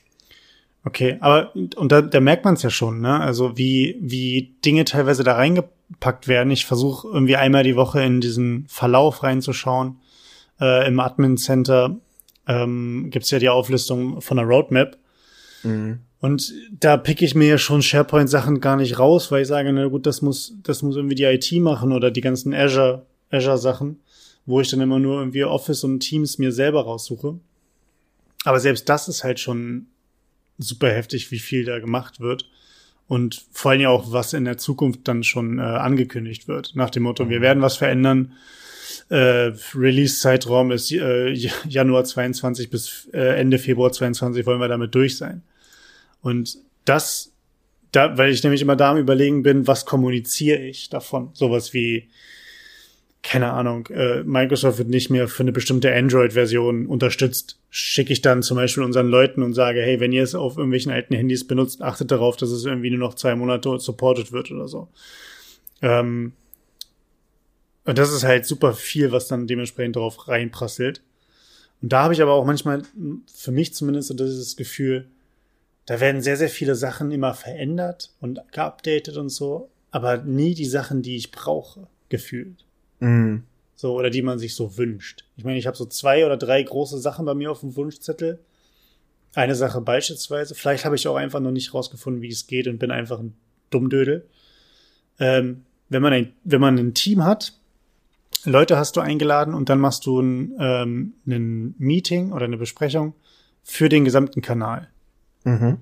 Okay, aber und da, da merkt man es ja schon, ne? Also wie wie Dinge teilweise da reingepackt werden. Ich versuche irgendwie einmal die Woche in diesen Verlauf reinzuschauen. Äh, Im Admin Center ähm, gibt ja die Auflistung von der Roadmap. Mhm. Und da pick ich mir ja schon SharePoint-Sachen gar nicht raus, weil ich sage, na gut, das muss, das muss irgendwie die IT machen oder die ganzen Azure, Azure-Sachen, wo ich dann immer nur irgendwie Office und Teams mir selber raussuche. Aber selbst das ist halt schon super heftig, wie viel da gemacht wird. Und vor allem ja auch, was in der Zukunft dann schon äh, angekündigt wird. Nach dem Motto, wir mhm. werden was verändern. Äh, Release-Zeitraum ist äh, Januar 22 bis äh, Ende Februar 22 wollen wir damit durch sein. Und das, da, weil ich nämlich immer da am überlegen bin, was kommuniziere ich davon? Sowas wie, keine Ahnung, äh, Microsoft wird nicht mehr für eine bestimmte Android-Version unterstützt, schicke ich dann zum Beispiel unseren Leuten und sage, hey, wenn ihr es auf irgendwelchen alten Handys benutzt, achtet darauf, dass es irgendwie nur noch zwei Monate supported wird oder so. Ähm, und das ist halt super viel, was dann dementsprechend darauf reinprasselt. Und da habe ich aber auch manchmal, für mich zumindest, so dieses Gefühl, da werden sehr, sehr viele Sachen immer verändert und geupdatet und so, aber nie die Sachen, die ich brauche, gefühlt. Mhm. So, oder die man sich so wünscht. Ich meine, ich habe so zwei oder drei große Sachen bei mir auf dem Wunschzettel. Eine Sache beispielsweise, vielleicht habe ich auch einfach noch nicht rausgefunden, wie es geht und bin einfach ein Dummdödel. Ähm, wenn man ein, wenn man ein Team hat, Leute hast du eingeladen und dann machst du ein, ähm, ein Meeting oder eine Besprechung für den gesamten Kanal. Mhm.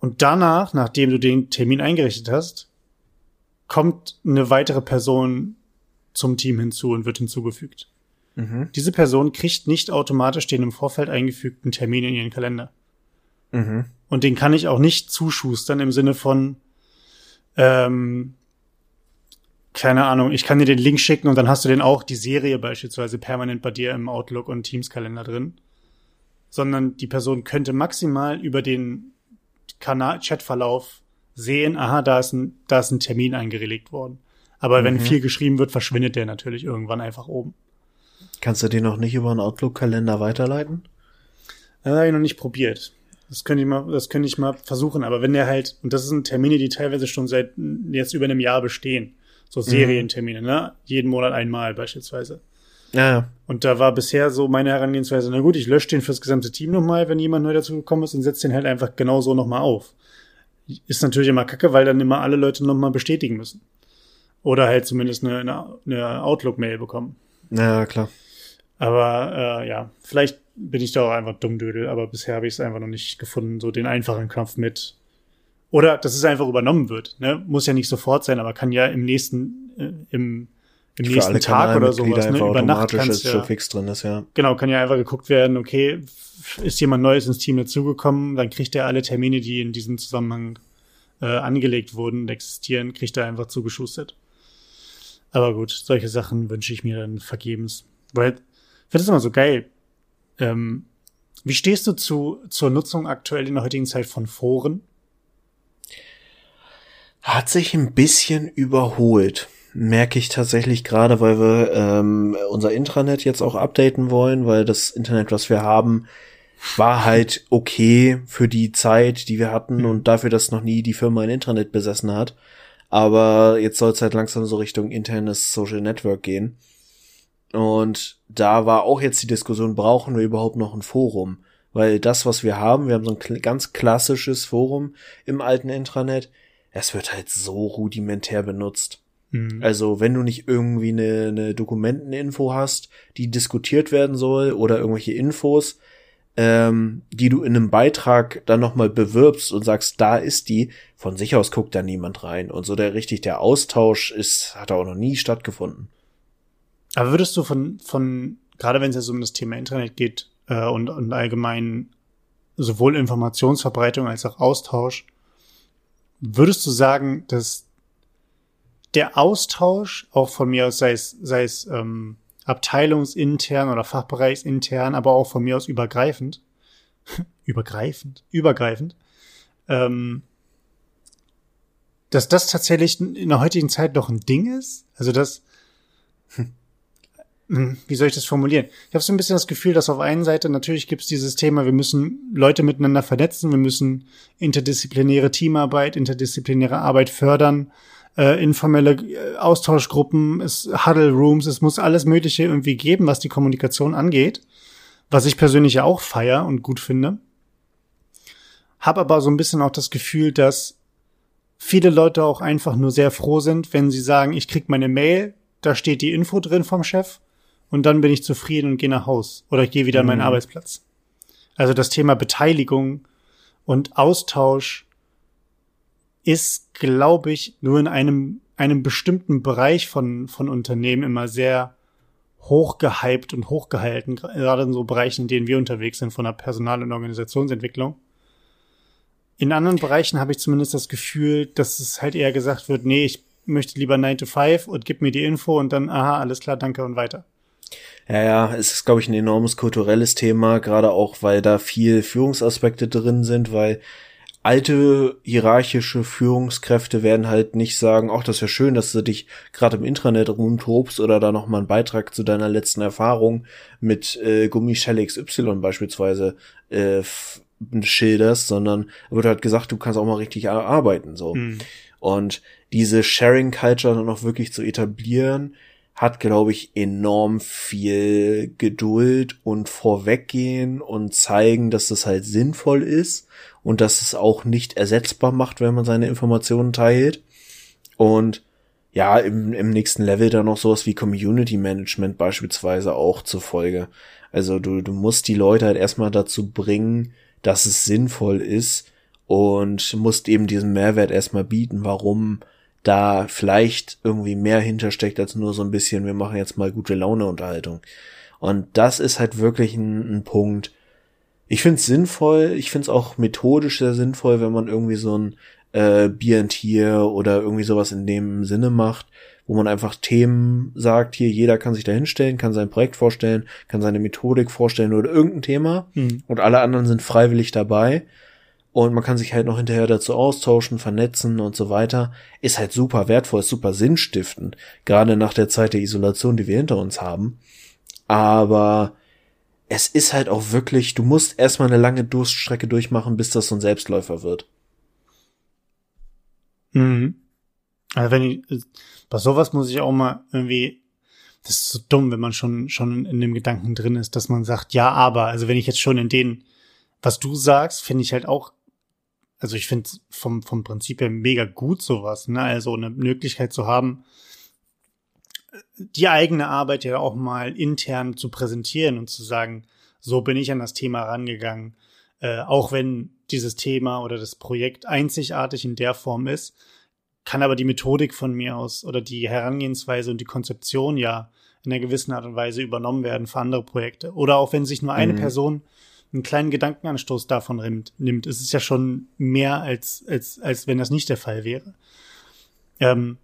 Und danach, nachdem du den Termin eingerichtet hast, kommt eine weitere Person zum Team hinzu und wird hinzugefügt. Mhm. Diese Person kriegt nicht automatisch den im Vorfeld eingefügten Termin in ihren Kalender. Mhm. Und den kann ich auch nicht zuschustern im Sinne von, ähm, keine Ahnung, ich kann dir den Link schicken und dann hast du den auch, die Serie beispielsweise, permanent bei dir im Outlook und Teams-Kalender drin. Sondern die Person könnte maximal über den Kanal, Chatverlauf sehen, aha, da ist ein, da ist ein Termin eingelegt worden. Aber wenn Mhm. viel geschrieben wird, verschwindet der natürlich irgendwann einfach oben. Kannst du den noch nicht über einen Outlook-Kalender weiterleiten? Das habe ich noch nicht probiert. Das könnte ich mal, das könnte ich mal versuchen. Aber wenn der halt, und das sind Termine, die teilweise schon seit jetzt über einem Jahr bestehen. So Serientermine, ne? Jeden Monat einmal beispielsweise. Ja. Und da war bisher so meine Herangehensweise, na gut, ich lösche den fürs gesamte Team nochmal, wenn jemand neu dazu gekommen ist und setze den halt einfach genau so nochmal auf. Ist natürlich immer kacke, weil dann immer alle Leute nochmal bestätigen müssen. Oder halt zumindest eine, eine, Outlook-Mail bekommen. Ja, klar. Aber äh, ja, vielleicht bin ich da auch einfach dummdödel, aber bisher habe ich es einfach noch nicht gefunden, so den einfachen Knopf mit. Oder dass es einfach übernommen wird. Ne? Muss ja nicht sofort sein, aber kann ja im nächsten, äh, im, im Für nächsten Tag oder sowas, ne? Über Nacht kannst ist ja, schon fix drin ist, ja. Genau, kann ja einfach geguckt werden, okay, ist jemand Neues ins Team dazugekommen, dann kriegt er alle Termine, die in diesem Zusammenhang äh, angelegt wurden und existieren, kriegt er einfach zugeschustert. Aber gut, solche Sachen wünsche ich mir dann vergebens. Weil, ich finde es immer so geil. Ähm, wie stehst du zu, zur Nutzung aktuell in der heutigen Zeit von Foren? Hat sich ein bisschen überholt. Merke ich tatsächlich gerade, weil wir ähm, unser Intranet jetzt auch updaten wollen, weil das Internet, was wir haben, war halt okay für die Zeit, die wir hatten und dafür, dass noch nie die Firma ein Intranet besessen hat. Aber jetzt soll es halt langsam so Richtung internes Social Network gehen. Und da war auch jetzt die Diskussion, brauchen wir überhaupt noch ein Forum? Weil das, was wir haben, wir haben so ein ganz klassisches Forum im alten Intranet, es wird halt so rudimentär benutzt. Hm. Also wenn du nicht irgendwie eine, eine Dokumenteninfo hast, die diskutiert werden soll oder irgendwelche Infos, ähm, die du in einem Beitrag dann nochmal bewirbst und sagst, da ist die, von sich aus guckt da niemand rein. Und so der richtig der Austausch ist, hat auch noch nie stattgefunden. Aber würdest du von, von gerade wenn es jetzt um das Thema Internet geht äh, und, und allgemein sowohl Informationsverbreitung als auch Austausch, würdest du sagen, dass der Austausch auch von mir aus, sei es, sei es ähm, abteilungsintern oder fachbereichsintern, aber auch von mir aus übergreifend, übergreifend, übergreifend, ähm, dass das tatsächlich in der heutigen Zeit noch ein Ding ist? Also dass hm, wie soll ich das formulieren? Ich habe so ein bisschen das Gefühl, dass auf einen Seite natürlich gibt es dieses Thema, wir müssen Leute miteinander vernetzen, wir müssen interdisziplinäre Teamarbeit, interdisziplinäre Arbeit fördern, äh, informelle äh, Austauschgruppen, es Huddle Rooms, es muss alles Mögliche irgendwie geben, was die Kommunikation angeht, was ich persönlich ja auch feier und gut finde. Hab aber so ein bisschen auch das Gefühl, dass viele Leute auch einfach nur sehr froh sind, wenn sie sagen, ich krieg meine Mail, da steht die Info drin vom Chef und dann bin ich zufrieden und gehe nach Haus oder ich gehe wieder an meinen Mhm. Arbeitsplatz. Also das Thema Beteiligung und Austausch ist, glaube ich, nur in einem, einem bestimmten Bereich von, von Unternehmen immer sehr hochgehypt und hochgehalten, gerade in so Bereichen, in denen wir unterwegs sind, von der Personal- und Organisationsentwicklung. In anderen Bereichen habe ich zumindest das Gefühl, dass es halt eher gesagt wird, nee, ich möchte lieber 9 to 5 und gib mir die Info und dann, aha, alles klar, danke und weiter. Ja, ja, es ist, glaube ich, ein enormes kulturelles Thema, gerade auch, weil da viel Führungsaspekte drin sind, weil alte hierarchische Führungskräfte werden halt nicht sagen, ach, das ist ja schön, dass du dich gerade im Intranet rumtobst oder da nochmal einen Beitrag zu deiner letzten Erfahrung mit äh, Gummischelle XY beispielsweise äh, schilderst, sondern wird halt gesagt, du kannst auch mal richtig ar- arbeiten, so. Hm. Und diese Sharing Culture dann auch wirklich zu etablieren, hat, glaube ich, enorm viel Geduld und Vorweggehen und zeigen, dass das halt sinnvoll ist und dass es auch nicht ersetzbar macht, wenn man seine Informationen teilt. Und ja, im, im nächsten Level dann noch sowas wie Community Management beispielsweise auch zur Folge. Also du, du musst die Leute halt erstmal dazu bringen, dass es sinnvoll ist und musst eben diesen Mehrwert erstmal bieten, warum da vielleicht irgendwie mehr hintersteckt als nur so ein bisschen, wir machen jetzt mal gute Laune Unterhaltung. Und das ist halt wirklich ein, ein Punkt. Ich finde es sinnvoll, ich finde es auch methodisch sehr sinnvoll, wenn man irgendwie so ein äh, Bier and Tier oder irgendwie sowas in dem Sinne macht, wo man einfach Themen sagt, hier jeder kann sich da hinstellen, kann sein Projekt vorstellen, kann seine Methodik vorstellen oder irgendein Thema mhm. und alle anderen sind freiwillig dabei und man kann sich halt noch hinterher dazu austauschen, vernetzen und so weiter, ist halt super wertvoll, ist super sinnstiftend, gerade nach der Zeit der Isolation, die wir hinter uns haben. Aber es ist halt auch wirklich, du musst erstmal eine lange Durststrecke durchmachen, bis das so ein Selbstläufer wird. Mhm. Also wenn ich, bei sowas muss ich auch mal irgendwie, das ist so dumm, wenn man schon, schon in dem Gedanken drin ist, dass man sagt, ja, aber, also wenn ich jetzt schon in den, was du sagst, finde ich halt auch also ich finde vom, vom Prinzip her mega gut sowas, ne? Also eine Möglichkeit zu haben, die eigene Arbeit ja auch mal intern zu präsentieren und zu sagen, so bin ich an das Thema rangegangen, äh, auch wenn dieses Thema oder das Projekt einzigartig in der Form ist, kann aber die Methodik von mir aus oder die Herangehensweise und die Konzeption ja in einer gewissen Art und Weise übernommen werden für andere Projekte. Oder auch wenn sich nur eine mhm. Person einen kleinen Gedankenanstoß davon nimmt, nimmt, ist es ja schon mehr, als, als, als wenn das nicht der Fall wäre. Ähm,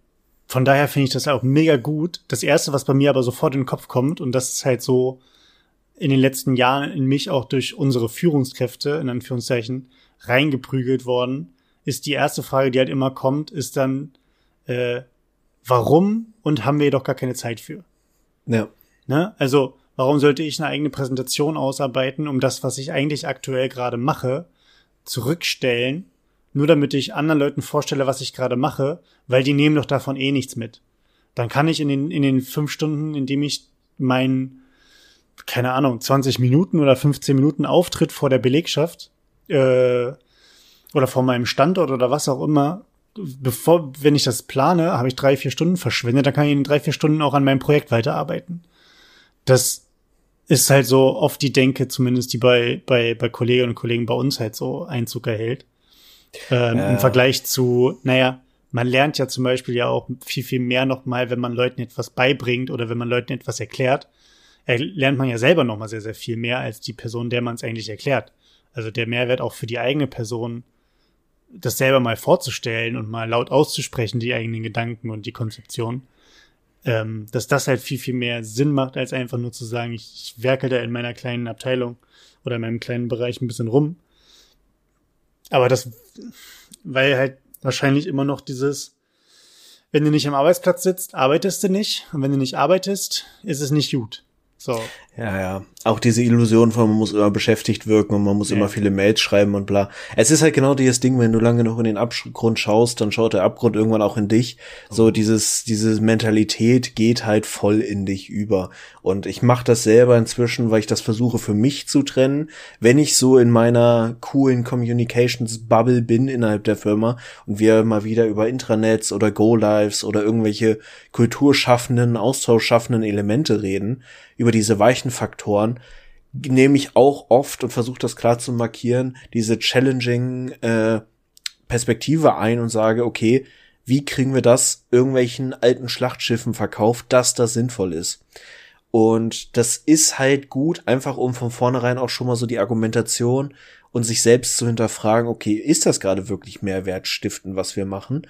von daher finde ich das auch mega gut. Das erste, was bei mir aber sofort in den Kopf kommt, und das ist halt so in den letzten Jahren in mich auch durch unsere Führungskräfte, in Anführungszeichen, reingeprügelt worden, ist die erste Frage, die halt immer kommt, ist dann, äh, warum und haben wir jedoch gar keine Zeit für? Ja. Ne? Also, Warum sollte ich eine eigene Präsentation ausarbeiten, um das, was ich eigentlich aktuell gerade mache, zurückstellen, nur damit ich anderen Leuten vorstelle, was ich gerade mache, weil die nehmen doch davon eh nichts mit. Dann kann ich in den, in den fünf Stunden, in dem ich meinen, keine Ahnung, 20 Minuten oder 15 Minuten Auftritt vor der Belegschaft äh, oder vor meinem Standort oder was auch immer, bevor, wenn ich das plane, habe ich drei, vier Stunden verschwendet, dann kann ich in drei, vier Stunden auch an meinem Projekt weiterarbeiten. Das ist halt so oft die Denke, zumindest die bei, bei, bei Kolleginnen und Kollegen bei uns halt so Einzug erhält. Ähm, ja. Im Vergleich zu, naja, man lernt ja zum Beispiel ja auch viel, viel mehr nochmal, wenn man Leuten etwas beibringt oder wenn man Leuten etwas erklärt, lernt man ja selber nochmal sehr, sehr viel mehr als die Person, der man es eigentlich erklärt. Also der Mehrwert auch für die eigene Person, das selber mal vorzustellen und mal laut auszusprechen, die eigenen Gedanken und die Konzeption ähm, dass das halt viel, viel mehr Sinn macht, als einfach nur zu sagen, ich, ich werkel da in meiner kleinen Abteilung oder in meinem kleinen Bereich ein bisschen rum. Aber das, weil halt wahrscheinlich immer noch dieses, wenn du nicht am Arbeitsplatz sitzt, arbeitest du nicht. Und wenn du nicht arbeitest, ist es nicht gut. So. Ja, ja. Auch diese Illusion von, man muss immer beschäftigt wirken und man muss ja. immer viele Mails schreiben und bla. Es ist halt genau dieses Ding, wenn du lange noch in den Abgrund schaust, dann schaut der Abgrund irgendwann auch in dich. So oh. dieses, diese Mentalität geht halt voll in dich über. Und ich mache das selber inzwischen, weil ich das versuche für mich zu trennen. Wenn ich so in meiner coolen Communications Bubble bin innerhalb der Firma und wir mal wieder über Intranets oder Go-Lives oder irgendwelche kulturschaffenden, austauschschaffenden Elemente reden, über diese weichen Faktoren, nehme ich auch oft und versuche das klar zu markieren, diese challenging äh, Perspektive ein und sage, okay, wie kriegen wir das irgendwelchen alten Schlachtschiffen verkauft, dass das sinnvoll ist? Und das ist halt gut, einfach um von vornherein auch schon mal so die Argumentation und sich selbst zu hinterfragen, okay, ist das gerade wirklich Mehrwert stiften, was wir machen?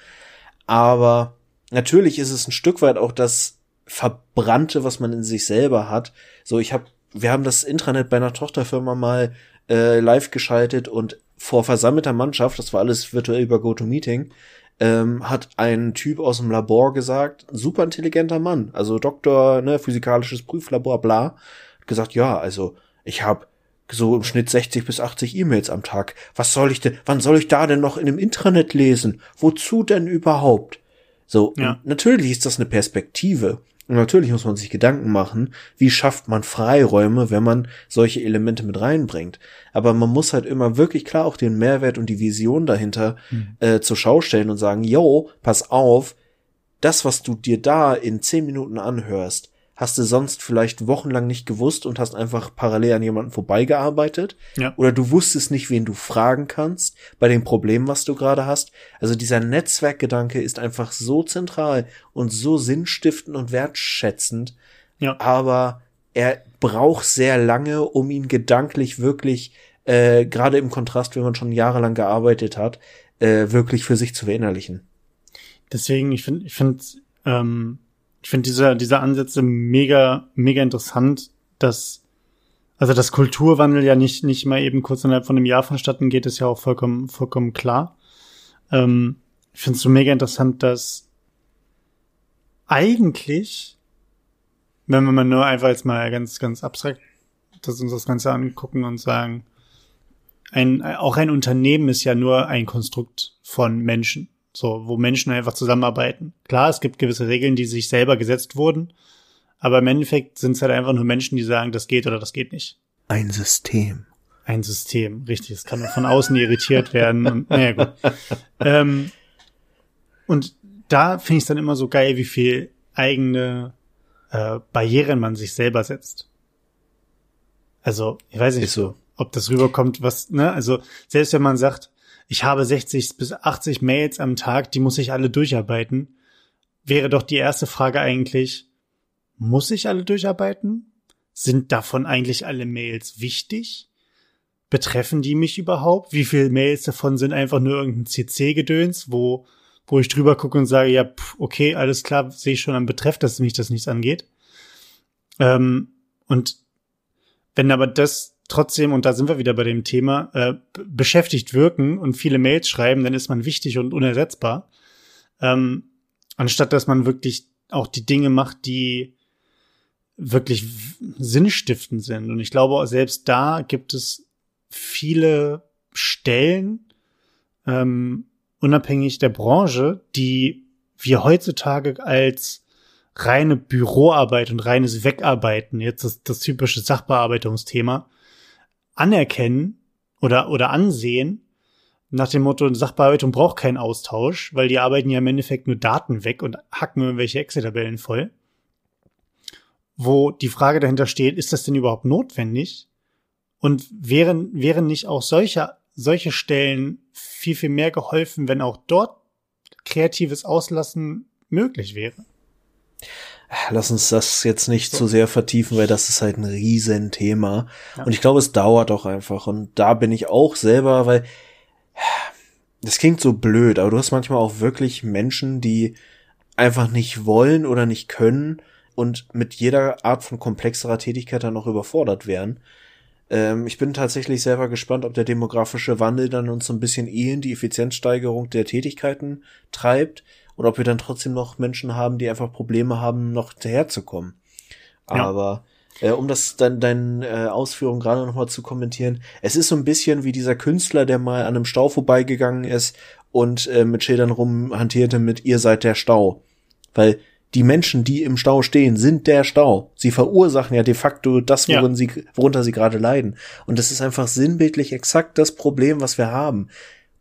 Aber natürlich ist es ein Stück weit auch das Verbrannte, was man in sich selber hat. So, ich habe, wir haben das Intranet bei einer Tochterfirma mal äh, live geschaltet und vor versammelter Mannschaft, das war alles virtuell über GoToMeeting, ähm, hat ein Typ aus dem Labor gesagt, super intelligenter Mann, also Doktor, ne, physikalisches Prüflabor, bla, hat gesagt, ja, also ich habe so im Schnitt 60 bis 80 E-Mails am Tag. Was soll ich denn, wann soll ich da denn noch in einem Intranet lesen? Wozu denn überhaupt? So, ja. natürlich ist das eine Perspektive. Und natürlich muss man sich Gedanken machen, wie schafft man Freiräume, wenn man solche Elemente mit reinbringt. Aber man muss halt immer wirklich klar auch den Mehrwert und die Vision dahinter mhm. äh, zur Schau stellen und sagen, yo, pass auf, das, was du dir da in zehn Minuten anhörst, hast du sonst vielleicht wochenlang nicht gewusst und hast einfach parallel an jemanden vorbeigearbeitet. Ja. Oder du wusstest nicht, wen du fragen kannst bei dem Problem, was du gerade hast. Also dieser Netzwerkgedanke ist einfach so zentral und so sinnstiftend und wertschätzend. Ja. Aber er braucht sehr lange, um ihn gedanklich wirklich, äh, gerade im Kontrast, wenn man schon jahrelang gearbeitet hat, äh, wirklich für sich zu verinnerlichen. Deswegen, ich finde, ich finde, ähm, ich finde diese, diese Ansätze mega, mega interessant, dass, also dass Kulturwandel ja nicht, nicht mal eben kurz innerhalb von einem Jahr vonstatten geht, ist ja auch vollkommen, vollkommen klar. Ähm, ich finde es so mega interessant, dass eigentlich, wenn wir mal nur einfach jetzt mal ganz, ganz abstrakt das uns das Ganze angucken und sagen, ein, auch ein Unternehmen ist ja nur ein Konstrukt von Menschen. So, wo Menschen einfach zusammenarbeiten. Klar, es gibt gewisse Regeln, die sich selber gesetzt wurden, aber im Endeffekt sind es halt einfach nur Menschen, die sagen, das geht oder das geht nicht. Ein System. Ein System, richtig. Es kann von außen irritiert werden und naja gut. Ähm, und da finde ich es dann immer so geil, wie viel eigene äh, Barrieren man sich selber setzt. Also, ich weiß nicht, so. ob das rüberkommt, was, ne, also selbst wenn man sagt, ich habe 60 bis 80 Mails am Tag, die muss ich alle durcharbeiten, wäre doch die erste Frage eigentlich, muss ich alle durcharbeiten? Sind davon eigentlich alle Mails wichtig? Betreffen die mich überhaupt? Wie viele Mails davon sind einfach nur irgendein CC-Gedöns, wo, wo ich drüber gucke und sage, ja, pff, okay, alles klar, sehe ich schon am Betreff, dass mich das nichts angeht. Ähm, und wenn aber das trotzdem, und da sind wir wieder bei dem Thema, äh, beschäftigt wirken und viele Mails schreiben, dann ist man wichtig und unersetzbar. Ähm, anstatt dass man wirklich auch die Dinge macht, die wirklich sinnstiftend sind. Und ich glaube, selbst da gibt es viele Stellen, ähm, unabhängig der Branche, die wir heutzutage als reine Büroarbeit und reines Wegarbeiten, jetzt das, das typische Sachbearbeitungsthema, anerkennen oder, oder ansehen, nach dem Motto, Sachbearbeitung braucht keinen Austausch, weil die arbeiten ja im Endeffekt nur Daten weg und hacken irgendwelche Excel-Tabellen voll. Wo die Frage dahinter steht, ist das denn überhaupt notwendig? Und wären, wären nicht auch solche, solche Stellen viel, viel mehr geholfen, wenn auch dort kreatives Auslassen möglich wäre? Lass uns das jetzt nicht So. zu sehr vertiefen, weil das ist halt ein Riesenthema. Ja. Und ich glaube, es dauert auch einfach. Und da bin ich auch selber, weil das klingt so blöd, aber du hast manchmal auch wirklich Menschen, die einfach nicht wollen oder nicht können und mit jeder Art von komplexerer Tätigkeit dann auch überfordert werden. Ähm, ich bin tatsächlich selber gespannt, ob der demografische Wandel dann uns so ein bisschen eh in die Effizienzsteigerung der Tätigkeiten treibt und ob wir dann trotzdem noch Menschen haben, die einfach Probleme haben, noch hinterherzukommen. Ja. Aber äh, um das dann deine äh, Ausführungen gerade noch mal zu kommentieren, es ist so ein bisschen wie dieser Künstler, der mal an einem Stau vorbeigegangen ist und äh, mit Schildern rumhantierte mit ihr seid der Stau. Weil die Menschen, die im Stau stehen, sind der Stau. Sie verursachen ja de facto das, Ja. worin sie, worunter sie gerade leiden. Und das ist einfach sinnbildlich exakt das Problem, was wir haben.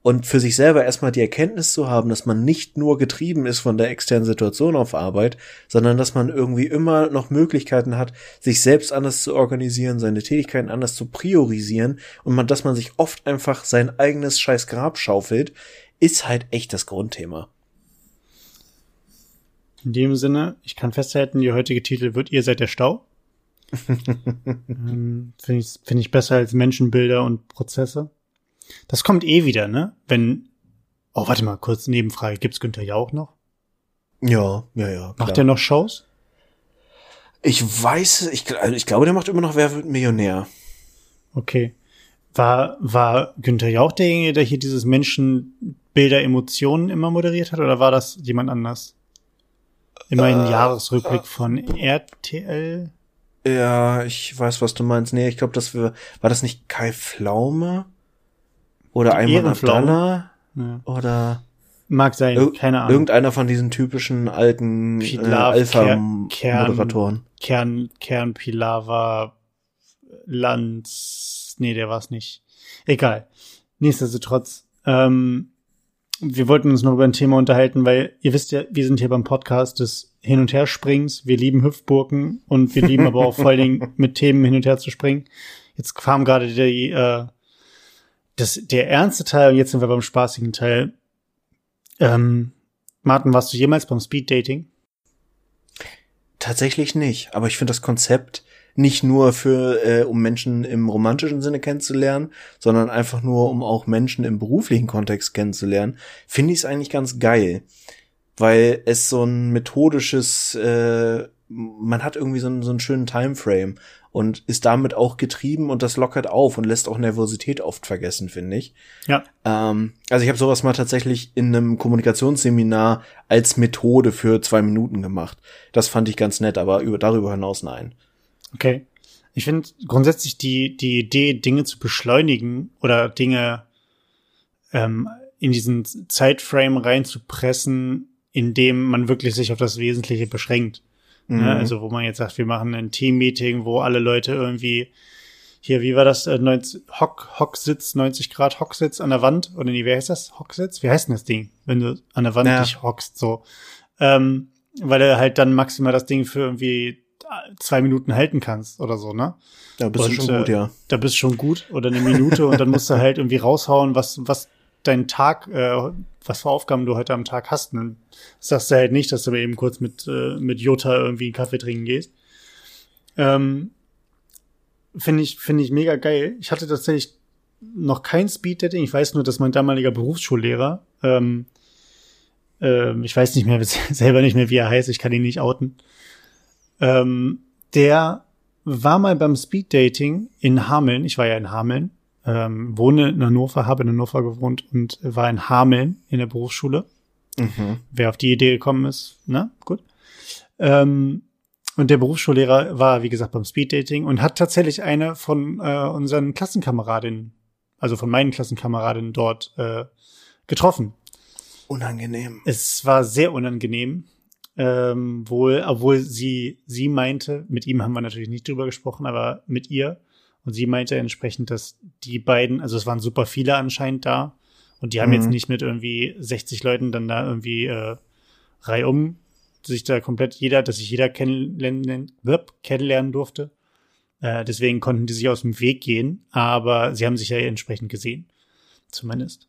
Und für sich selber erstmal die Erkenntnis zu haben, dass man nicht nur getrieben ist von der externen Situation auf Arbeit, sondern dass man irgendwie immer noch Möglichkeiten hat, sich selbst anders zu organisieren, seine Tätigkeiten anders zu priorisieren und man, dass man sich oft einfach sein eigenes scheiß Grab schaufelt, ist halt echt das Grundthema. In dem Sinne, ich kann festhalten, die heutige Titel wird Ihr seid der Stau. ähm, Finde ich, find ich besser als Menschenbilder und Prozesse. Das kommt eh wieder, ne? Wenn. Oh, warte mal, kurz Nebenfrage. Gibt's Günther Jauch noch? Ja, ja, ja. Macht klar. der noch Shows? Ich weiß, ich, also ich glaube, der macht immer noch Wer wird Millionär. Okay. War, war Günther Jauch derjenige, der hier dieses Menschenbilder, Emotionen immer moderiert hat, oder war das jemand anders? Immer ein Äh, Jahresrückblick von RTL? Ja, ich weiß, was du meinst. Nee, ich glaube, das war, war das nicht Kai Pflaume? Oder Ehrenpflaume. Abdallah? Ja. Oder Mag sein, ir keine Ahnung. irgendeiner von diesen typischen alten äh, Pilav, Kern- Alpha-Moderatoren. Kern, Kern Pilava Lanz. Nee, der war's nicht. Egal. Nichtsdestotrotz, ähm, wir wollten uns noch über ein Thema unterhalten, weil ihr wisst ja, wir sind hier beim Podcast des Hin- und Herspringens. Wir lieben Hüpfburken und wir lieben aber auch vor allen Dingen mit Themen hin und her zu springen. Jetzt kam gerade die, äh, das, der ernste Teil und jetzt sind wir beim spaßigen Teil. Ähm, Martin, warst du jemals beim Speed Dating? Tatsächlich nicht, aber ich finde das Konzept nicht nur für, äh, um Menschen im romantischen Sinne kennenzulernen, sondern einfach nur, um auch Menschen im beruflichen Kontext kennenzulernen, finde ich es eigentlich ganz geil. Weil es so ein methodisches, äh, man hat irgendwie so einen, so einen schönen Timeframe und ist damit auch getrieben und das lockert auf und lässt auch Nervosität oft vergessen, finde ich. Ja. Ähm, also ich habe sowas mal tatsächlich in einem Kommunikationsseminar als Methode für zwei Minuten gemacht. Das fand ich ganz nett, aber über, darüber hinaus nein. Okay. Ich finde grundsätzlich die, die Idee, Dinge zu beschleunigen oder Dinge ähm, in diesen Zeitframe reinzupressen, in dem man wirklich sich auf das Wesentliche beschränkt. Mhm. Ja, also wo man jetzt sagt, wir machen ein Team-Meeting, wo alle Leute irgendwie hier, wie war das, äh, 90, Hock, Hocksitz, 90 Grad Hocksitz an der Wand, oder nee, wer heißt das? Hocksitz? Wie heißt denn das Ding, wenn du an der Wand ja. dich hockst, so. Ähm, weil er halt dann maximal das Ding für irgendwie zwei Minuten halten kannst oder so, ne? Da bist und, du schon gut, ja. Da bist du schon gut oder eine Minute und dann musst du halt irgendwie raushauen, was, was dein Tag, äh, was für Aufgaben du heute am Tag hast. Dann sagst du halt nicht, dass du eben kurz mit, äh, mit Jota irgendwie einen Kaffee trinken gehst. Ähm, finde ich, finde ich mega geil. Ich hatte tatsächlich noch kein Speed-Dating. Ich weiß nur, dass mein damaliger Berufsschullehrer, ähm, äh, ich weiß nicht mehr, selber nicht mehr, wie er heißt, ich kann ihn nicht outen, ähm, der war mal beim Speeddating in Hameln. Ich war ja in Hameln, ähm, wohne in Hannover, habe in Hannover gewohnt und war in Hameln in der Berufsschule. Mhm. Wer auf die Idee gekommen ist, na gut. Ähm, und der Berufsschullehrer war, wie gesagt, beim Speeddating und hat tatsächlich eine von äh, unseren Klassenkameradinnen, also von meinen Klassenkameradinnen dort äh, getroffen. Unangenehm. Es war sehr unangenehm ähm, wohl, obwohl sie, sie meinte, mit ihm haben wir natürlich nicht drüber gesprochen, aber mit ihr. Und sie meinte entsprechend, dass die beiden, also es waren super viele anscheinend da. Und die haben mhm. jetzt nicht mit irgendwie 60 Leuten dann da irgendwie äh, reihum sich da komplett jeder, dass sich jeder kennenlernen, kennenlernen durfte. Äh, deswegen konnten die sich aus dem Weg gehen, aber sie haben sich ja entsprechend gesehen. Zumindest.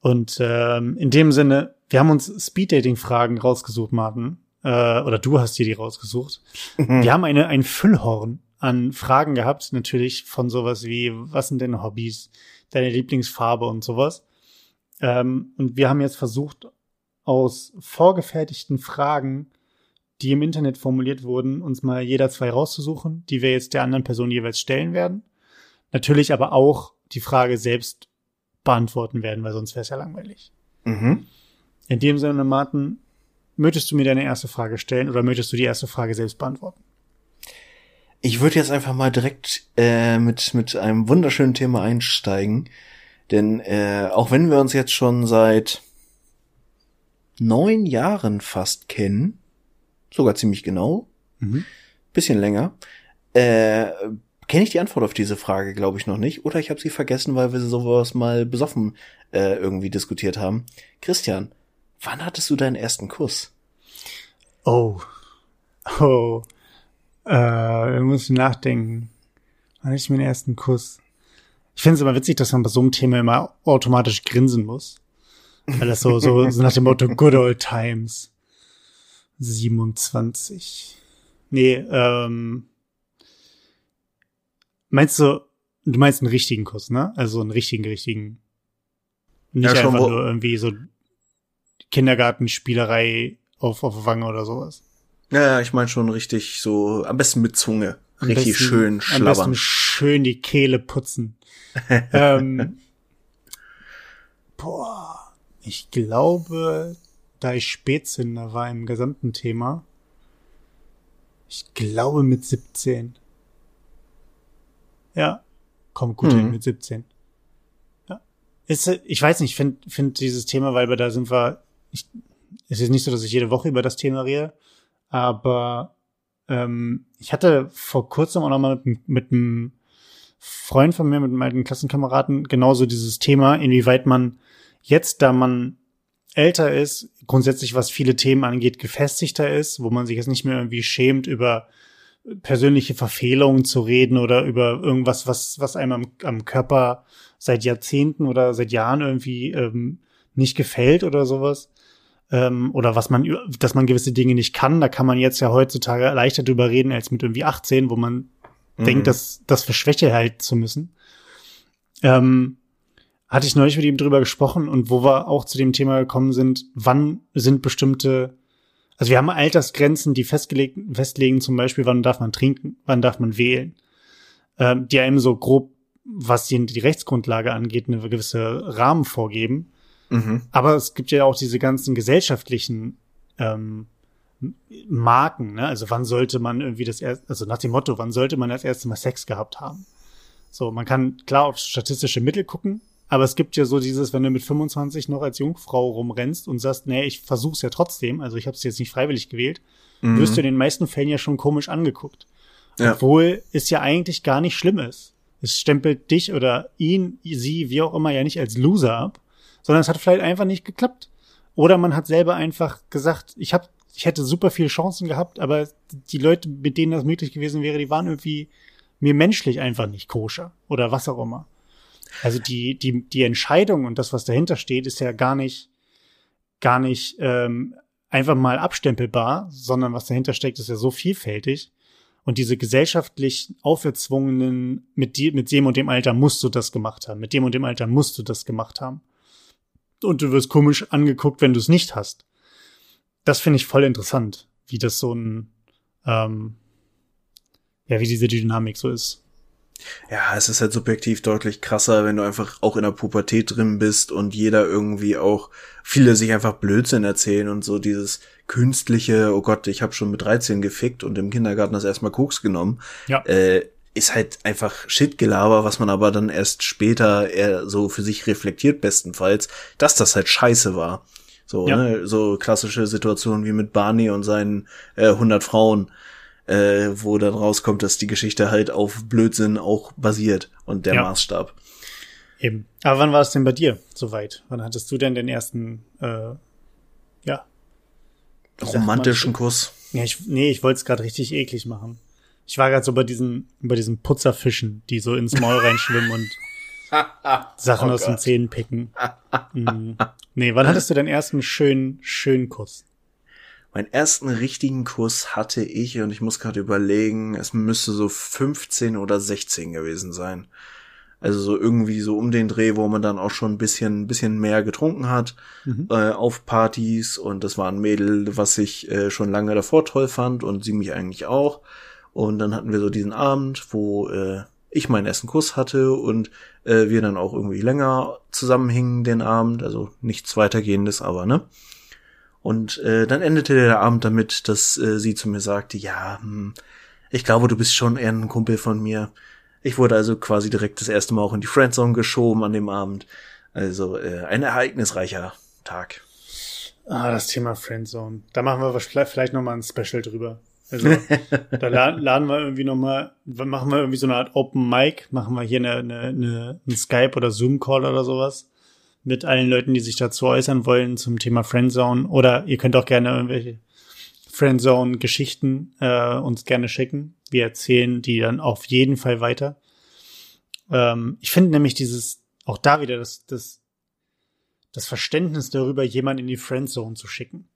Und ähm, in dem Sinne, wir haben uns Speed-Dating-Fragen rausgesucht, Martin. Äh, oder du hast dir die rausgesucht. Mhm. Wir haben eine, ein Füllhorn an Fragen gehabt, natürlich von sowas wie, was sind deine Hobbys, deine Lieblingsfarbe und sowas. Ähm, und wir haben jetzt versucht, aus vorgefertigten Fragen, die im Internet formuliert wurden, uns mal jeder zwei rauszusuchen, die wir jetzt der anderen Person jeweils stellen werden. Natürlich aber auch die Frage selbst beantworten werden, weil sonst wäre es ja langweilig. Mhm. In dem Sinne, Martin, möchtest du mir deine erste Frage stellen oder möchtest du die erste Frage selbst beantworten? Ich würde jetzt einfach mal direkt äh, mit, mit einem wunderschönen Thema einsteigen. Denn äh, auch wenn wir uns jetzt schon seit neun Jahren fast kennen, sogar ziemlich genau, mhm. bisschen länger, äh, kenne ich die Antwort auf diese Frage, glaube ich, noch nicht. Oder ich habe sie vergessen, weil wir sowas mal besoffen äh, irgendwie diskutiert haben. Christian, Wann hattest du deinen ersten Kuss? Oh. Oh. Äh, ich muss nachdenken. Wann ich meinen ersten Kuss? Ich finde es immer witzig, dass man bei so einem Thema immer automatisch grinsen muss. Weil das so, so, so nach dem Motto Good Old Times. 27. Nee, ähm. Meinst du, du meinst einen richtigen Kuss, ne? Also einen richtigen, richtigen. Nicht ja, einfach nur irgendwie so Kindergartenspielerei auf, auf Wange oder sowas. Ja, ich meine schon richtig so, am besten mit Zunge. Richtig besten, schön schlabbern. Am besten schön die Kehle putzen. ähm, boah, ich glaube, da ich Spätzünder war im gesamten Thema, ich glaube mit 17. Ja, kommt gut mhm. hin mit 17. Ja. Ist, ich weiß nicht, ich finde find dieses Thema, weil wir da sind wir ich, es ist nicht so, dass ich jede Woche über das Thema rede, aber ähm, ich hatte vor kurzem auch noch mal mit, mit einem Freund von mir, mit einem alten Klassenkameraden, genauso dieses Thema, inwieweit man jetzt, da man älter ist, grundsätzlich was viele Themen angeht, gefestigter ist, wo man sich jetzt nicht mehr irgendwie schämt, über persönliche Verfehlungen zu reden oder über irgendwas, was, was einem am, am Körper seit Jahrzehnten oder seit Jahren irgendwie ähm, nicht gefällt oder sowas. Ähm, oder was man, dass man gewisse Dinge nicht kann. Da kann man jetzt ja heutzutage leichter drüber reden als mit irgendwie 18, wo man mhm. denkt, dass das für Schwäche halten zu müssen. Ähm, hatte ich neulich mit ihm drüber gesprochen und wo wir auch zu dem Thema gekommen sind, wann sind bestimmte, also wir haben Altersgrenzen, die festgelegt, festlegen zum Beispiel, wann darf man trinken, wann darf man wählen, ähm, die einem so grob, was die, die Rechtsgrundlage angeht, eine gewisse Rahmen vorgeben. Mhm. Aber es gibt ja auch diese ganzen gesellschaftlichen ähm, Marken, ne? Also wann sollte man irgendwie das erste, also nach dem Motto, wann sollte man das erste Mal Sex gehabt haben? So, man kann klar auf statistische Mittel gucken, aber es gibt ja so dieses, wenn du mit 25 noch als Jungfrau rumrennst und sagst, nee, ich versuch's ja trotzdem, also ich habe es jetzt nicht freiwillig gewählt, mhm. wirst du in den meisten Fällen ja schon komisch angeguckt. Ja. Obwohl es ja eigentlich gar nicht schlimm ist. Es stempelt dich oder ihn, sie, wie auch immer, ja nicht als Loser ab, sondern es hat vielleicht einfach nicht geklappt. Oder man hat selber einfach gesagt, ich habe, ich hätte super viele Chancen gehabt, aber die Leute, mit denen das möglich gewesen wäre, die waren irgendwie mir menschlich einfach nicht koscher oder was auch immer. Also die, die, die Entscheidung und das, was dahinter steht, ist ja gar nicht, gar nicht ähm, einfach mal abstempelbar, sondern was dahinter steckt, ist ja so vielfältig. Und diese gesellschaftlich auferzwungenen, mit, die, mit dem und dem Alter musst du das gemacht haben, mit dem und dem Alter musst du das gemacht haben. Und du wirst komisch angeguckt, wenn du es nicht hast. Das finde ich voll interessant, wie das so ein, ähm, ja, wie diese Dynamik so ist. Ja, es ist halt subjektiv deutlich krasser, wenn du einfach auch in der Pubertät drin bist und jeder irgendwie auch, viele sich einfach Blödsinn erzählen und so dieses künstliche, oh Gott, ich habe schon mit 13 gefickt und im Kindergarten das erstmal Koks genommen. Ja. Äh, ist halt einfach Shitgelaber, was man aber dann erst später eher so für sich reflektiert, bestenfalls, dass das halt scheiße war. So, ja. ne? so klassische Situationen wie mit Barney und seinen äh, 100 Frauen äh, wo dann rauskommt, dass die Geschichte halt auf Blödsinn auch basiert und der ja. Maßstab. Eben. Aber wann war es denn bei dir soweit? Wann hattest du denn den ersten, äh, ja, romantischen Kuss? Ja, ich, nee, ich wollte es gerade richtig eklig machen. Ich war gerade so bei diesen, bei diesen Putzerfischen, die so ins Maul reinschwimmen und Sachen oh aus Gott. den Zähnen picken. mhm. Nee, wann hattest du deinen ersten schönen, schönen Kuss? Meinen ersten richtigen Kuss hatte ich und ich muss gerade überlegen, es müsste so 15 oder 16 gewesen sein. Also so irgendwie so um den Dreh, wo man dann auch schon ein bisschen, ein bisschen mehr getrunken hat mhm. äh, auf Partys und das war ein Mädel, was ich äh, schon lange davor toll fand und sie mich eigentlich auch. Und dann hatten wir so diesen Abend, wo äh, ich meinen ersten Kuss hatte und äh, wir dann auch irgendwie länger zusammenhingen den Abend, also nichts weitergehendes, aber ne. Und äh, dann endete der Abend damit, dass äh, sie zu mir sagte, ja, hm, ich glaube, du bist schon eher ein Kumpel von mir. Ich wurde also quasi direkt das erste Mal auch in die Friendzone geschoben an dem Abend. Also äh, ein ereignisreicher Tag. Ah, das Thema Friendzone. Da machen wir vielleicht noch mal ein Special drüber. Also da laden wir irgendwie noch mal, machen wir irgendwie so eine Art Open Mic, machen wir hier eine, eine, eine, einen Skype oder Zoom Call oder sowas mit allen Leuten, die sich dazu äußern wollen zum Thema Friendzone. Oder ihr könnt auch gerne irgendwelche Friendzone-Geschichten äh, uns gerne schicken. Wir erzählen die dann auf jeden Fall weiter. Ähm, ich finde nämlich dieses, auch da wieder das, das, das Verständnis darüber, jemanden in die Friendzone zu schicken,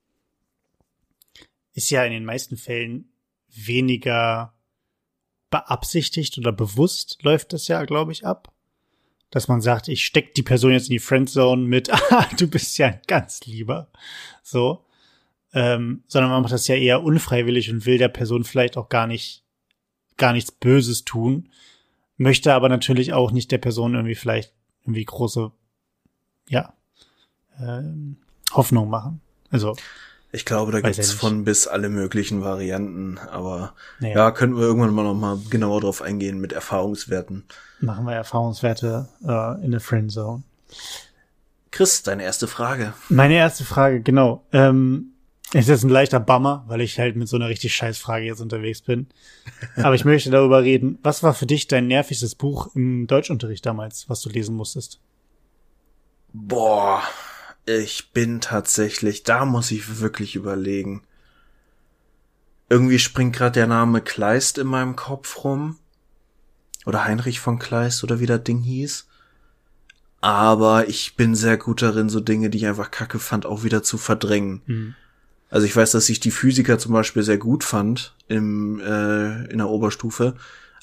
ist ja in den meisten Fällen weniger beabsichtigt oder bewusst läuft das ja, glaube ich, ab dass man sagt, ich steck die Person jetzt in die Friendzone mit, ah, du bist ja ganz lieber. So. Ähm, sondern man macht das ja eher unfreiwillig und will der Person vielleicht auch gar nicht, gar nichts Böses tun. Möchte aber natürlich auch nicht der Person irgendwie vielleicht irgendwie große, ja, ähm, Hoffnung machen. Also. Ich glaube, da gibt's von bis alle möglichen Varianten, aber naja. ja, könnten wir irgendwann mal noch mal genauer drauf eingehen mit Erfahrungswerten. Machen wir Erfahrungswerte äh, in der Friendzone. Chris, deine erste Frage. Meine erste Frage, genau. Ähm, ist jetzt ein leichter Bummer, weil ich halt mit so einer richtig scheiß Frage jetzt unterwegs bin. Aber ich möchte darüber reden. Was war für dich dein nervigstes Buch im Deutschunterricht damals, was du lesen musstest? Boah, ich bin tatsächlich, da muss ich wirklich überlegen. Irgendwie springt gerade der Name Kleist in meinem Kopf rum. Oder Heinrich von Kleist oder wie das Ding hieß. Aber ich bin sehr gut darin, so Dinge, die ich einfach kacke fand, auch wieder zu verdrängen. Mhm. Also ich weiß, dass ich die Physiker zum Beispiel sehr gut fand im, äh, in der Oberstufe.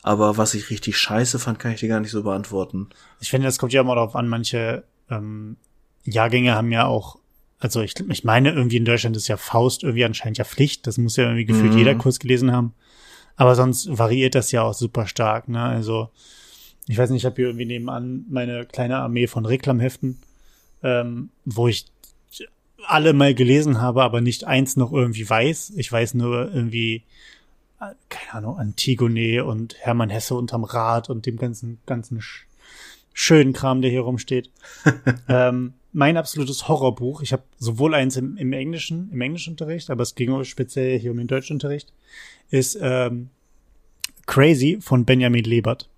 Aber was ich richtig scheiße fand, kann ich dir gar nicht so beantworten. Ich finde, das kommt ja immer darauf an, manche ähm, Jahrgänge haben ja auch, also ich, ich meine, irgendwie in Deutschland ist ja Faust irgendwie anscheinend ja Pflicht. Das muss ja irgendwie gefühlt mhm. jeder Kurs gelesen haben. Aber sonst variiert das ja auch super stark, ne? Also, ich weiß nicht, ich habe hier irgendwie nebenan meine kleine Armee von Reklamheften, ähm, wo ich alle mal gelesen habe, aber nicht eins noch irgendwie weiß. Ich weiß nur irgendwie, äh, keine Ahnung, Antigone und Hermann Hesse unterm Rad und dem ganzen, ganzen schönen Kram, der hier rumsteht. ähm, mein absolutes Horrorbuch. Ich habe sowohl eins im, im Englischen, im Englischunterricht, aber es ging auch speziell hier um den Deutschunterricht, ist ähm, Crazy von Benjamin Lebert.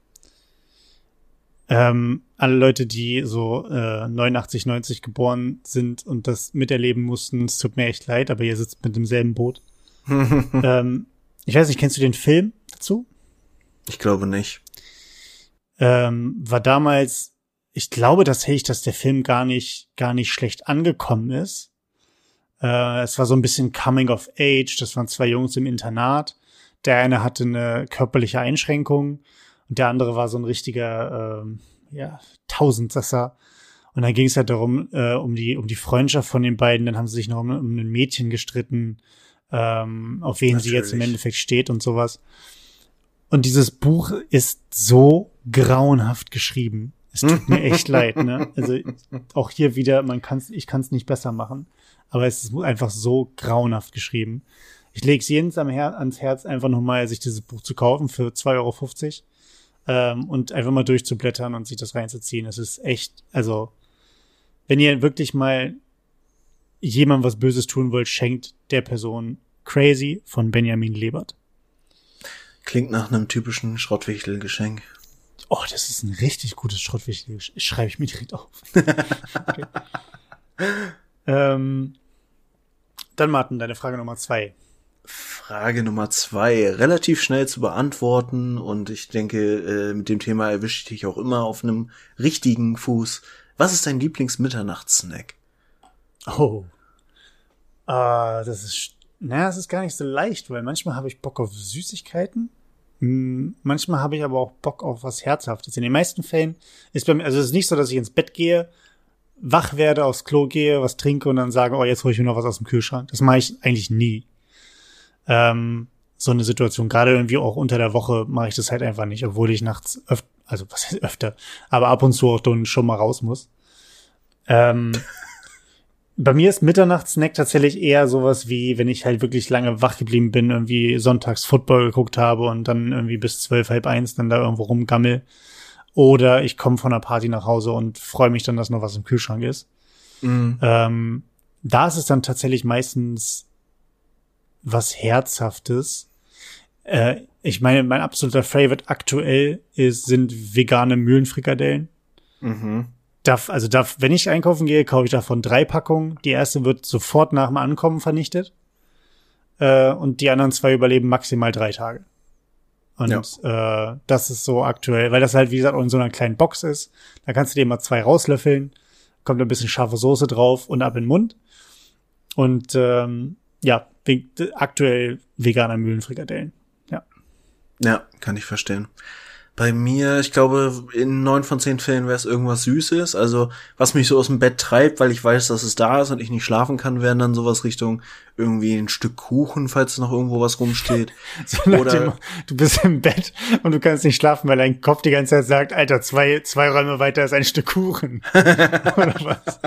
Ähm, alle Leute, die so äh, 89, 90 geboren sind und das miterleben mussten, es tut mir echt leid, aber ihr sitzt mit demselben Boot. ähm, ich weiß nicht, kennst du den Film dazu? Ich glaube nicht. Ähm, war damals ich glaube tatsächlich, dass der Film gar nicht, gar nicht schlecht angekommen ist. Äh, es war so ein bisschen Coming of Age. Das waren zwei Jungs im Internat. Der eine hatte eine körperliche Einschränkung und der andere war so ein richtiger, ähm, ja, Tausendsasser. Und dann ging es halt darum, äh, um die, um die Freundschaft von den beiden. Dann haben sie sich noch um, um ein Mädchen gestritten, ähm, auf wen Natürlich. sie jetzt im Endeffekt steht und sowas. Und dieses Buch ist so grauenhaft geschrieben. Es tut mir echt leid, ne? Also auch hier wieder, man kann's, ich kann es nicht besser machen, aber es ist einfach so grauenhaft geschrieben. Ich lege es jedem ans Herz, einfach nochmal sich dieses Buch zu kaufen für 2,50 Euro ähm, und einfach mal durchzublättern und sich das reinzuziehen. Es ist echt, also wenn ihr wirklich mal jemandem was Böses tun wollt, schenkt der Person Crazy von Benjamin Lebert. Klingt nach einem typischen Schrottwichtelgeschenk. Oh, das ist ein richtig gutes Schrottwichtel. Schreibe ich mir direkt auf. okay. ähm, dann Martin, deine Frage Nummer zwei. Frage Nummer zwei, relativ schnell zu beantworten und ich denke, äh, mit dem Thema erwische ich dich auch immer auf einem richtigen Fuß. Was ist dein Lieblingsmitternachtssnack? Oh. Uh, das ist, naja, es ist gar nicht so leicht, weil manchmal habe ich Bock auf Süßigkeiten manchmal habe ich aber auch Bock auf was Herzhaftes. In den meisten Fällen ist bei mir, also es ist nicht so, dass ich ins Bett gehe, wach werde, aufs Klo gehe, was trinke und dann sage, oh, jetzt hole ich mir noch was aus dem Kühlschrank. Das mache ich eigentlich nie. Ähm, so eine Situation, gerade irgendwie auch unter der Woche mache ich das halt einfach nicht, obwohl ich nachts öfter, also was heißt öfter, aber ab und zu auch schon mal raus muss. Ähm, bei mir ist Mitternachtssnack tatsächlich eher sowas wie, wenn ich halt wirklich lange wach geblieben bin, irgendwie sonntags Football geguckt habe und dann irgendwie bis zwölf, halb eins dann da irgendwo rumgammel. Oder ich komme von einer Party nach Hause und freue mich dann, dass noch was im Kühlschrank ist. Mhm. Ähm, da ist es dann tatsächlich meistens was Herzhaftes. Äh, ich meine, mein absoluter Favorite aktuell ist, sind vegane Mühlenfrikadellen. Mhm darf, also darf, wenn ich einkaufen gehe, kaufe ich davon drei Packungen. Die erste wird sofort nach dem Ankommen vernichtet. Äh, und die anderen zwei überleben maximal drei Tage. Und ja. äh, das ist so aktuell, weil das halt, wie gesagt, auch in so einer kleinen Box ist. Da kannst du dir mal zwei rauslöffeln, kommt ein bisschen scharfe Soße drauf und ab in den Mund. Und ähm, ja, aktuell veganer Mühlenfrikadellen. Ja. Ja, kann ich verstehen. Bei mir, ich glaube, in neun von zehn Fällen wäre es irgendwas Süßes. Also, was mich so aus dem Bett treibt, weil ich weiß, dass es da ist und ich nicht schlafen kann, wären dann sowas Richtung irgendwie ein Stück Kuchen, falls noch irgendwo was rumsteht. so Oder du bist im Bett und du kannst nicht schlafen, weil dein Kopf die ganze Zeit sagt, Alter, zwei, zwei Räume weiter ist ein Stück Kuchen. Oder was?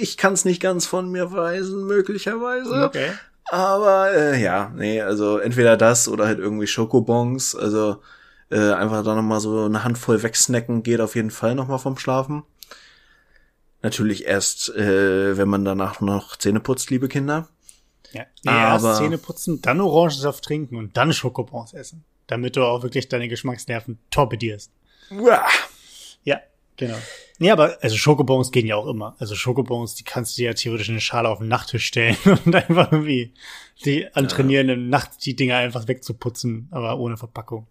Ich kann es nicht ganz von mir weisen, möglicherweise. Okay. Aber äh, ja, nee, also entweder das oder halt irgendwie Schokobons. Also äh, einfach da nochmal so eine Handvoll wegsnacken geht auf jeden Fall nochmal vom Schlafen. Natürlich erst, äh, wenn man danach noch Zähne putzt, liebe Kinder. Ja, nee, aber erst Zähne putzen, dann Orangensaft trinken und dann Schokobons essen. Damit du auch wirklich deine Geschmacksnerven torpedierst. Uah. Ja. Genau. Nee, aber also Schokobons gehen ja auch immer. Also Schokobons, die kannst du ja theoretisch in eine Schale auf den Nachttisch stellen und einfach irgendwie die antrainieren, ja. nachts die Dinger einfach wegzuputzen, aber ohne Verpackung.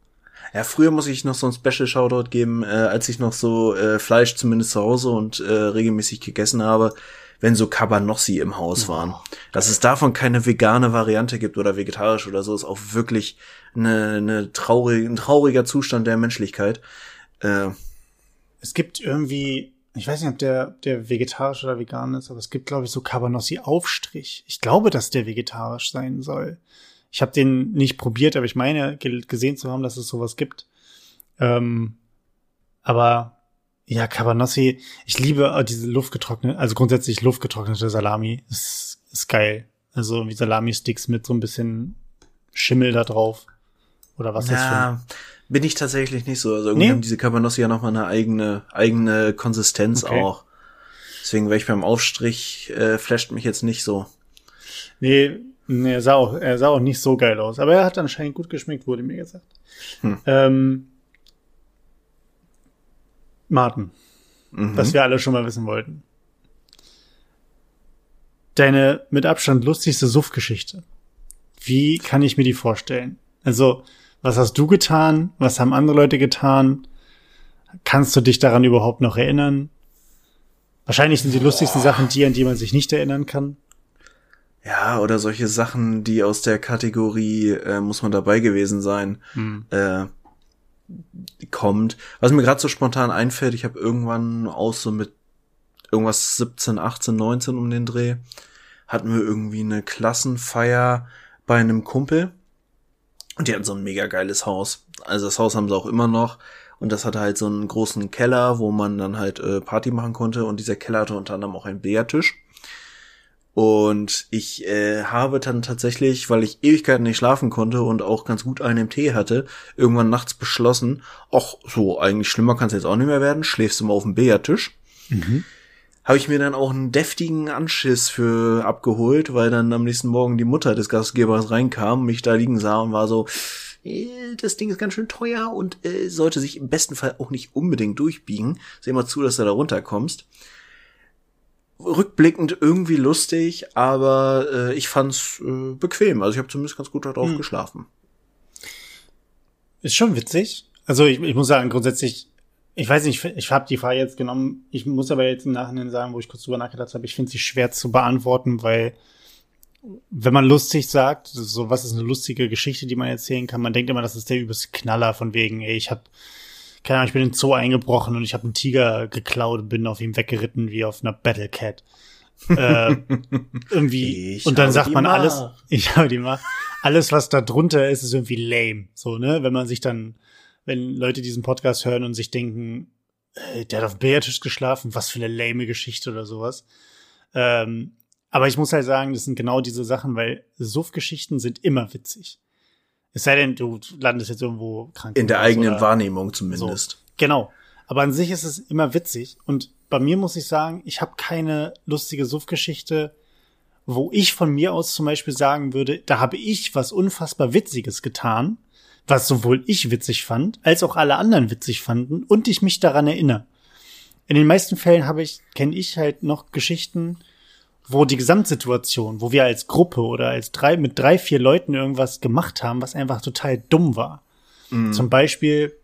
Ja, früher muss ich noch so ein Special Shoutout geben, äh, als ich noch so äh, Fleisch zumindest zu Hause und äh, regelmäßig gegessen habe, wenn so Cabanossi im Haus waren. Dass es davon keine vegane Variante gibt oder vegetarisch oder so, ist auch wirklich eine, eine traurig, ein trauriger Zustand der Menschlichkeit. Äh, es gibt irgendwie, ich weiß nicht, ob der, der vegetarisch oder vegan ist, aber es gibt, glaube ich, so Cabanossi-Aufstrich. Ich glaube, dass der vegetarisch sein soll. Ich habe den nicht probiert, aber ich meine, gesehen zu haben, dass es sowas gibt. Ähm, aber ja, Cabanossi, ich liebe diese luftgetrocknete, also grundsätzlich luftgetrocknete Salami. Ist, ist geil. Also wie Salami-Sticks mit so ein bisschen Schimmel da drauf. Oder was ja, das für bin ich tatsächlich nicht so. Also irgendwie nee? haben diese Cabanossi ja nochmal eine eigene, eigene Konsistenz okay. auch. Deswegen wäre ich beim Aufstrich, äh, flasht mich jetzt nicht so. Nee, nee, er sah auch, er sah auch nicht so geil aus. Aber er hat anscheinend gut geschmeckt, wurde mir gesagt. Hm. Ähm, Martin, mhm. was wir alle schon mal wissen wollten. Deine mit Abstand lustigste Suff-Geschichte. Wie kann ich mir die vorstellen? Also, was hast du getan? Was haben andere Leute getan? Kannst du dich daran überhaupt noch erinnern? Wahrscheinlich sind die lustigsten Sachen die, an die man sich nicht erinnern kann. Ja, oder solche Sachen, die aus der Kategorie äh, muss man dabei gewesen sein, hm. äh, kommt. Was mir gerade so spontan einfällt, ich habe irgendwann aus so mit irgendwas 17, 18, 19 um den Dreh, hatten wir irgendwie eine Klassenfeier bei einem Kumpel und die hatten so ein mega geiles Haus. Also das Haus haben sie auch immer noch. Und das hatte halt so einen großen Keller, wo man dann halt äh, Party machen konnte. Und dieser Keller hatte unter anderem auch einen Billardtisch. Und ich äh, habe dann tatsächlich, weil ich Ewigkeiten nicht schlafen konnte und auch ganz gut einen im Tee hatte, irgendwann nachts beschlossen, ach so, eigentlich schlimmer kann es jetzt auch nicht mehr werden, schläfst du mal auf dem Billardtisch. Mhm habe ich mir dann auch einen deftigen Anschiss für abgeholt, weil dann am nächsten Morgen die Mutter des Gastgebers reinkam, mich da liegen sah und war so, äh, das Ding ist ganz schön teuer und äh, sollte sich im besten Fall auch nicht unbedingt durchbiegen. Seh mal zu, dass du da runterkommst. Rückblickend irgendwie lustig, aber äh, ich fand's äh, bequem. Also ich habe zumindest ganz gut darauf hm. geschlafen. Ist schon witzig. Also ich, ich muss sagen, grundsätzlich ich weiß nicht, ich habe die Frage jetzt genommen. Ich muss aber jetzt im Nachhinein sagen, wo ich kurz drüber nachgedacht habe, ich finde sie schwer zu beantworten, weil wenn man lustig sagt, so was ist eine lustige Geschichte, die man erzählen kann, man denkt immer, das ist der übelste Knaller von wegen, ey, ich habe keine Ahnung, ich bin in den Zoo eingebrochen und ich habe einen Tiger geklaut und bin auf ihm weggeritten wie auf einer Battle Cat. äh, irgendwie ich und dann sagt man alles, ich habe die mal, alles was da drunter ist, ist irgendwie lame, so ne, wenn man sich dann wenn Leute diesen Podcast hören und sich denken, äh, der hat auf dem Billardtisch geschlafen, was für eine lame Geschichte oder sowas. Ähm, aber ich muss halt sagen, das sind genau diese Sachen, weil Suff-Geschichten sind immer witzig. Es sei denn, du landest jetzt irgendwo krank. In der eigenen Wahrnehmung zumindest. So. Genau. Aber an sich ist es immer witzig. Und bei mir muss ich sagen, ich habe keine lustige Suff-Geschichte, wo ich von mir aus zum Beispiel sagen würde, da habe ich was unfassbar Witziges getan was sowohl ich witzig fand, als auch alle anderen witzig fanden und ich mich daran erinnere. In den meisten Fällen habe ich, kenne ich halt noch Geschichten, wo die Gesamtsituation, wo wir als Gruppe oder als drei, mit drei, vier Leuten irgendwas gemacht haben, was einfach total dumm war. Mhm. Zum Beispiel,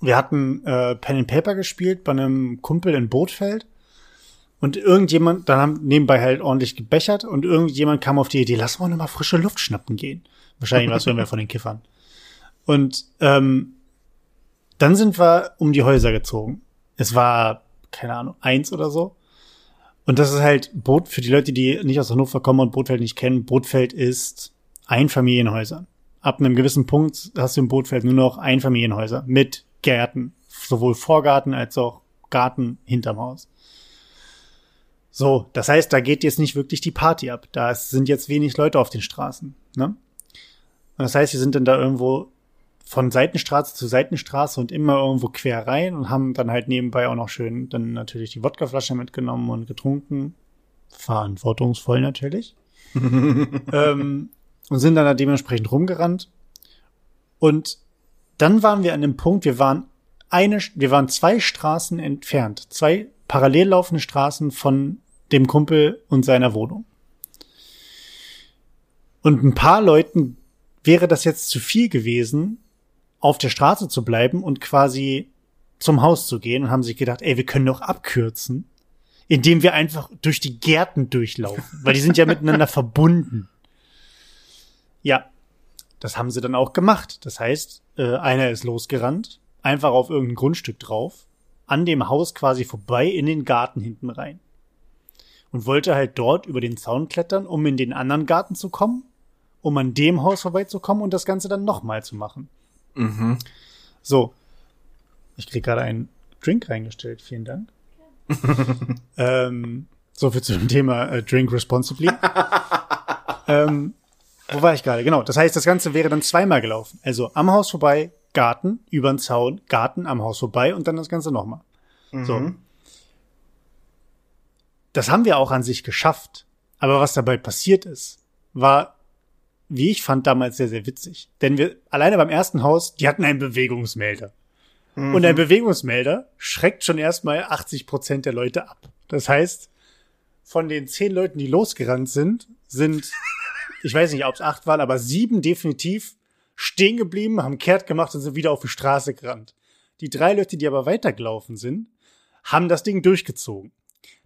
wir hatten äh, Pen and Paper gespielt bei einem Kumpel in Bootfeld und irgendjemand, dann haben nebenbei halt ordentlich gebechert und irgendjemand kam auf die Idee, lass mal noch mal frische Luft schnappen gehen. Wahrscheinlich war es irgendwer von den Kiffern. Und ähm, dann sind wir um die Häuser gezogen. Es war, keine Ahnung, eins oder so. Und das ist halt Boot, für die Leute, die nicht aus Hannover kommen und Bootfeld nicht kennen, Bootfeld ist Einfamilienhäuser. Ab einem gewissen Punkt hast du im Bootfeld nur noch Einfamilienhäuser mit Gärten. Sowohl Vorgarten als auch Garten hinterm Haus. So, das heißt, da geht jetzt nicht wirklich die Party ab. Da sind jetzt wenig Leute auf den Straßen. Ne? Das heißt, wir sind dann da irgendwo von Seitenstraße zu Seitenstraße und immer irgendwo quer rein und haben dann halt nebenbei auch noch schön dann natürlich die Wodkaflasche mitgenommen und getrunken. Verantwortungsvoll natürlich. ähm, und sind dann da dementsprechend rumgerannt. Und dann waren wir an dem Punkt, wir waren eine, wir waren zwei Straßen entfernt, zwei parallel laufende Straßen von dem Kumpel und seiner Wohnung. Und ein paar Leuten wäre das jetzt zu viel gewesen, auf der Straße zu bleiben und quasi zum Haus zu gehen und haben sich gedacht, ey, wir können doch abkürzen, indem wir einfach durch die Gärten durchlaufen, weil die sind ja miteinander verbunden. Ja, das haben sie dann auch gemacht. Das heißt, äh, einer ist losgerannt, einfach auf irgendein Grundstück drauf, an dem Haus quasi vorbei in den Garten hinten rein. Und wollte halt dort über den Zaun klettern, um in den anderen Garten zu kommen um an dem Haus vorbeizukommen und das Ganze dann nochmal zu machen. Mhm. So. Ich krieg gerade einen Drink reingestellt. Vielen Dank. ähm, so viel zu dem Thema äh, Drink responsibly. ähm, wo war ich gerade? Genau. Das heißt, das Ganze wäre dann zweimal gelaufen. Also am Haus vorbei, Garten, über den Zaun, Garten, am Haus vorbei und dann das Ganze nochmal. Mhm. So. Das haben wir auch an sich geschafft. Aber was dabei passiert ist, war wie ich fand, damals sehr, sehr witzig. Denn wir, alleine beim ersten Haus, die hatten einen Bewegungsmelder. Mhm. Und ein Bewegungsmelder schreckt schon erstmal 80 Prozent der Leute ab. Das heißt, von den zehn Leuten, die losgerannt sind, sind, ich weiß nicht, ob es acht waren, aber sieben definitiv stehen geblieben, haben kehrt gemacht und sind wieder auf die Straße gerannt. Die drei Leute, die aber weitergelaufen sind, haben das Ding durchgezogen.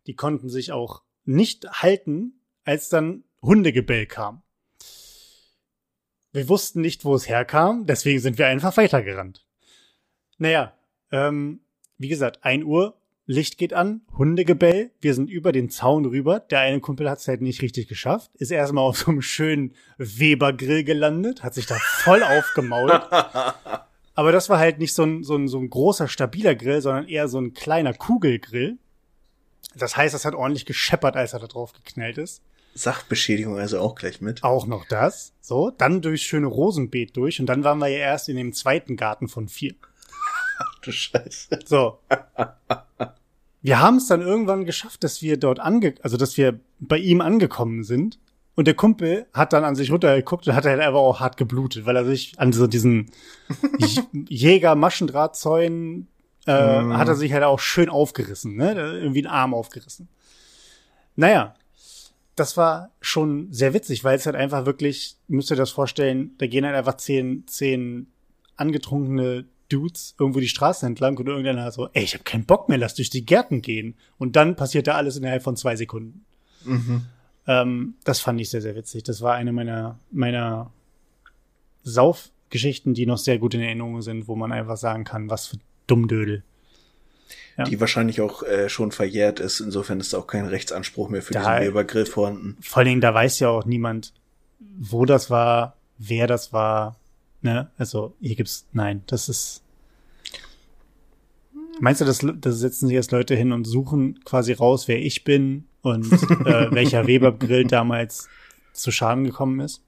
Die konnten sich auch nicht halten, als dann Hundegebell kam. Wir wussten nicht, wo es herkam, deswegen sind wir einfach weitergerannt. Naja, ähm, wie gesagt, ein Uhr, Licht geht an, Hundegebell, wir sind über den Zaun rüber. Der eine Kumpel hat es halt nicht richtig geschafft, ist erstmal auf so einem schönen Weber-Grill gelandet, hat sich da voll aufgemault. Aber das war halt nicht so ein, so, ein, so ein großer, stabiler Grill, sondern eher so ein kleiner Kugelgrill. Das heißt, das hat ordentlich gescheppert, als er da drauf geknallt ist. Sachbeschädigung also auch gleich mit. Auch noch das. So, dann durchs schöne Rosenbeet durch und dann waren wir ja erst in dem zweiten Garten von vier. Ach du Scheiße. So. Wir haben es dann irgendwann geschafft, dass wir dort ange, also dass wir bei ihm angekommen sind. Und der Kumpel hat dann an sich runtergeguckt und hat halt einfach auch hart geblutet, weil er sich an so diesen Jäger-Maschendrahtzäunen äh, mm. hat er sich halt auch schön aufgerissen, ne? Irgendwie einen Arm aufgerissen. Naja, das war schon sehr witzig, weil es halt einfach wirklich, müsst ihr das vorstellen, da gehen halt einfach zehn, zehn angetrunkene Dudes irgendwo die Straße entlang und irgendeiner so, ey, ich habe keinen Bock mehr, lass durch die Gärten gehen. Und dann passiert da alles innerhalb von zwei Sekunden. Mhm. Ähm, das fand ich sehr, sehr witzig. Das war eine meiner, meiner Saufgeschichten, die noch sehr gut in Erinnerung sind, wo man einfach sagen kann, was für Dummdödel ja. die wahrscheinlich auch äh, schon verjährt ist. Insofern ist da auch kein Rechtsanspruch mehr für da, diesen Webergrill vorhanden. Vor allen Dingen, da weiß ja auch niemand, wo das war, wer das war. Ne? Also hier gibt's, nein, das ist. Meinst du, dass da setzen sich jetzt Leute hin und suchen quasi raus, wer ich bin und äh, welcher Webergrill damals zu Schaden gekommen ist?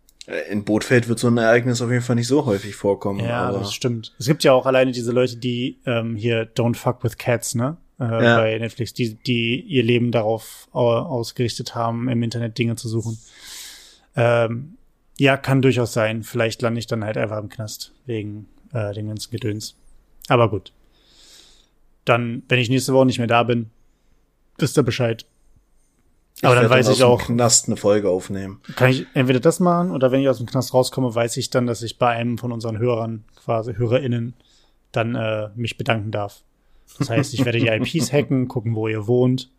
In Bootfeld wird so ein Ereignis auf jeden Fall nicht so häufig vorkommen. Ja, das stimmt. Es gibt ja auch alleine diese Leute, die ähm, hier Don't Fuck with Cats, ne? Äh, ja. Bei Netflix, die, die ihr Leben darauf ausgerichtet haben, im Internet Dinge zu suchen. Ähm, ja, kann durchaus sein. Vielleicht lande ich dann halt einfach im Knast wegen äh, dem ganzen Gedöns. Aber gut. Dann, wenn ich nächste Woche nicht mehr da bin, wisst ihr Bescheid. Aber dann weiß ich auch. Knast eine Folge aufnehmen. Kann ich entweder das machen oder wenn ich aus dem Knast rauskomme, weiß ich dann, dass ich bei einem von unseren Hörern, quasi HörerInnen, dann äh, mich bedanken darf. Das heißt, ich werde die IPs hacken, gucken, wo ihr wohnt,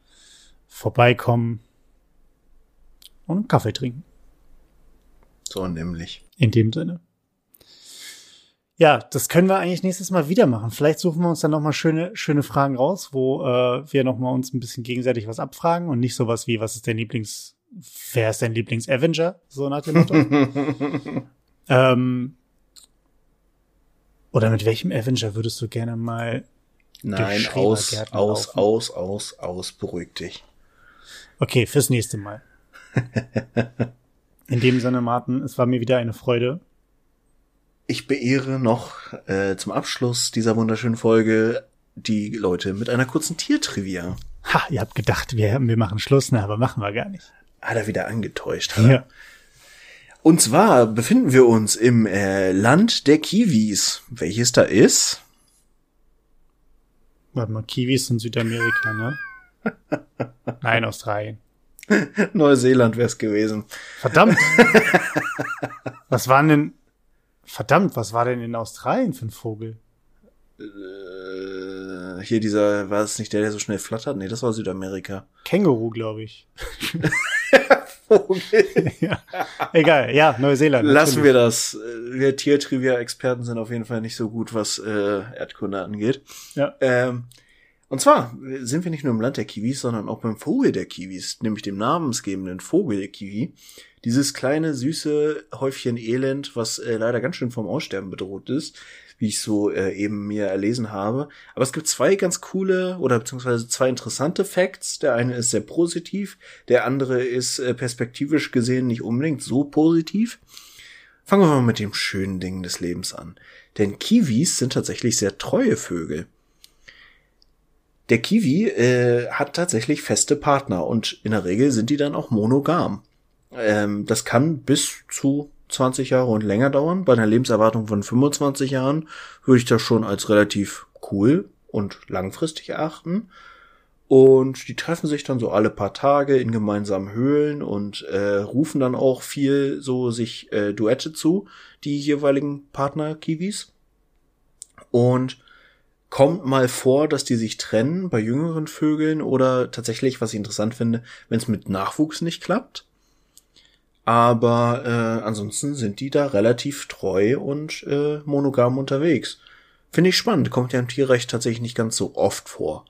vorbeikommen und einen Kaffee trinken. So nämlich. In dem Sinne. Ja, das können wir eigentlich nächstes Mal wieder machen. Vielleicht suchen wir uns dann noch mal schöne, schöne Fragen raus, wo äh, wir noch mal uns ein bisschen gegenseitig was abfragen und nicht sowas wie, was ist dein Lieblings, wer ist dein Lieblings-Avenger? So nach dem Motto. ähm, oder mit welchem Avenger würdest du gerne mal Nein, aus, aus, laufen? aus, aus, aus, beruhig dich. Okay, fürs nächste Mal. In dem Sinne, Martin, es war mir wieder eine Freude ich beehre noch äh, zum Abschluss dieser wunderschönen Folge die Leute mit einer kurzen Tiertrivia. Ha, ihr habt gedacht, wir, wir machen Schluss, ne, aber machen wir gar nicht. Hat er wieder angetäuscht. Hat ja. Und zwar befinden wir uns im äh, Land der Kiwis. Welches da ist? Warte mal, Kiwis sind Südamerika, ne? Nein, Australien. Neuseeland wäre es gewesen. Verdammt! was war denn. Verdammt, was war denn in Australien für ein Vogel? Äh, hier dieser, war es nicht der, der so schnell flattert? Nee, das war Südamerika. Känguru, glaube ich. Vogel. ja. Egal, ja, Neuseeland. Lassen natürlich. wir das. Wir Tiertrivia-Experten sind auf jeden Fall nicht so gut, was äh, Erdkunde angeht. Ja. Ähm, und zwar sind wir nicht nur im Land der Kiwis, sondern auch beim Vogel der Kiwis, nämlich dem namensgebenden Vogel der Kiwi. Dieses kleine, süße Häufchen Elend, was äh, leider ganz schön vom Aussterben bedroht ist, wie ich so äh, eben mir erlesen habe. Aber es gibt zwei ganz coole oder beziehungsweise zwei interessante Facts. Der eine ist sehr positiv, der andere ist äh, perspektivisch gesehen nicht unbedingt so positiv. Fangen wir mal mit dem schönen Ding des Lebens an. Denn Kiwis sind tatsächlich sehr treue Vögel. Der Kiwi äh, hat tatsächlich feste Partner und in der Regel sind die dann auch monogam. Ähm, das kann bis zu 20 Jahre und länger dauern. Bei einer Lebenserwartung von 25 Jahren würde ich das schon als relativ cool und langfristig erachten. Und die treffen sich dann so alle paar Tage in gemeinsamen Höhlen und äh, rufen dann auch viel so sich äh, Duette zu, die jeweiligen Partner Kiwis. Und kommt mal vor, dass die sich trennen bei jüngeren Vögeln oder tatsächlich, was ich interessant finde, wenn es mit Nachwuchs nicht klappt. Aber äh, ansonsten sind die da relativ treu und äh, monogam unterwegs. Finde ich spannend, kommt ja im Tierrecht tatsächlich nicht ganz so oft vor.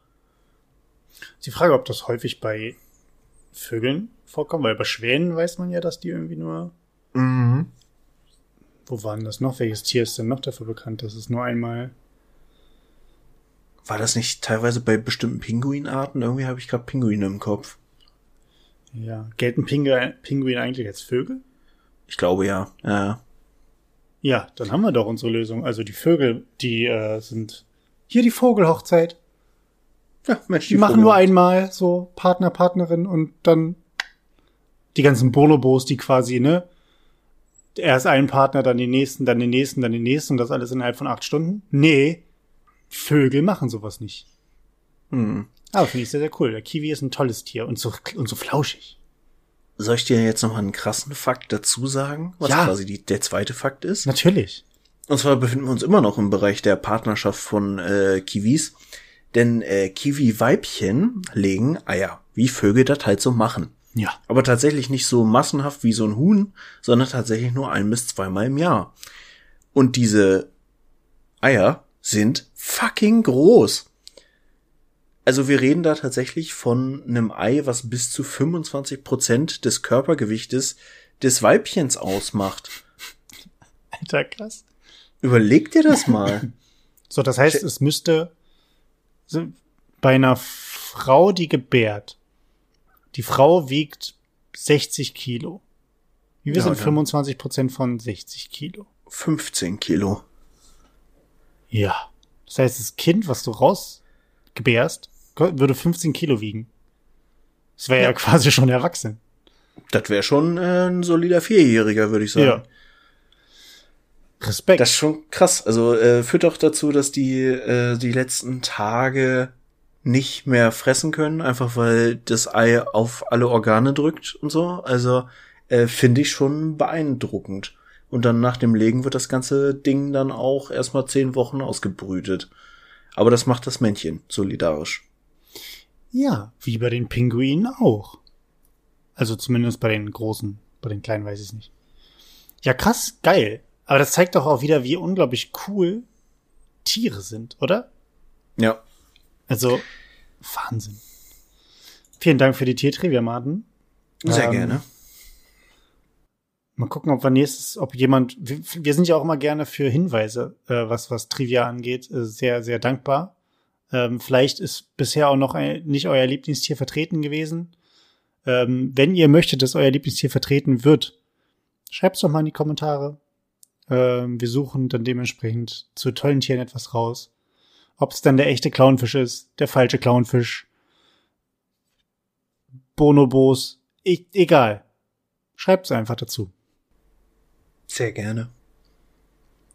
Die Frage, ob das häufig bei Vögeln vorkommt, weil bei Schwänen weiß man ja, dass die irgendwie nur. Mhm. Wo waren das noch? Welches Tier ist denn noch dafür bekannt, dass es nur einmal war das nicht teilweise bei bestimmten Pinguinarten? Irgendwie habe ich gerade Pinguine im Kopf. Ja. Gelten Pinguine, Pinguine eigentlich als Vögel? Ich glaube ja. Ja. Ja, dann haben wir doch unsere Lösung. Also die Vögel, die äh, sind hier die Vogelhochzeit. Ja, Mensch, die, die machen nur einmal so Partner, Partnerin und dann die ganzen Bonobos, die quasi, ne? Erst einen Partner, dann den nächsten, dann den nächsten, dann den nächsten und das alles innerhalb von acht Stunden. Nee, Vögel machen sowas nicht. Hm. Aber finde ich sehr, sehr cool. Der Kiwi ist ein tolles Tier und so, und so flauschig. Soll ich dir jetzt noch mal einen krassen Fakt dazu sagen, was ja. quasi die, der zweite Fakt ist? Natürlich. Und zwar befinden wir uns immer noch im Bereich der Partnerschaft von äh, Kiwis. Denn äh, Kiwi-Weibchen legen Eier, wie Vögel das halt so machen. Ja. Aber tatsächlich nicht so massenhaft wie so ein Huhn, sondern tatsächlich nur ein bis zweimal im Jahr. Und diese Eier sind fucking groß. Also wir reden da tatsächlich von einem Ei, was bis zu 25 Prozent des Körpergewichtes des Weibchens ausmacht. Alter, krass. Überleg dir das mal. so, das heißt, es müsste bei einer Frau, die gebärt, die Frau wiegt 60 Kilo. Wie wir ja, sind 25 Prozent von 60 Kilo. 15 Kilo. Ja. Das heißt, das Kind, was du rausgebärst, würde 15 Kilo wiegen. Das wäre ja. ja. quasi schon erwachsen. Das wäre schon äh, ein solider Vierjähriger, würde ich sagen. Ja. Respekt. Das ist schon krass. Also äh, führt auch dazu, dass die äh, die letzten Tage nicht mehr fressen können, einfach weil das Ei auf alle Organe drückt und so. Also äh, finde ich schon beeindruckend. Und dann nach dem Legen wird das ganze Ding dann auch erstmal zehn Wochen ausgebrütet. Aber das macht das Männchen solidarisch. Ja, wie bei den Pinguinen auch. Also zumindest bei den großen, bei den kleinen weiß ich es nicht. Ja, krass, geil. Aber das zeigt doch auch wieder, wie unglaublich cool Tiere sind, oder? Ja. Also, Wahnsinn. Vielen Dank für die Tiertrivia, Martin. Sehr ähm, gerne. Mal gucken, ob wir nächstes, ob jemand, wir, wir sind ja auch immer gerne für Hinweise, äh, was, was Trivia angeht, äh, sehr, sehr dankbar. Ähm, vielleicht ist bisher auch noch ein, nicht euer Lieblingstier vertreten gewesen. Ähm, wenn ihr möchtet, dass euer Lieblingstier vertreten wird, schreibt's doch mal in die Kommentare. Ähm, wir suchen dann dementsprechend zu tollen Tieren etwas raus. Ob es dann der echte Clownfisch ist, der falsche Clownfisch, Bonobos, e egal. Schreibt's einfach dazu. Sehr gerne.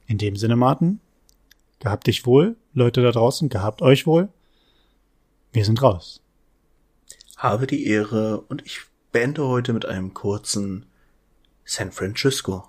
In dem Sinne, Martin, gehabt dich wohl, Leute da draußen, gehabt euch wohl. Wir sind raus. Habe die Ehre und ich beende heute mit einem kurzen San Francisco.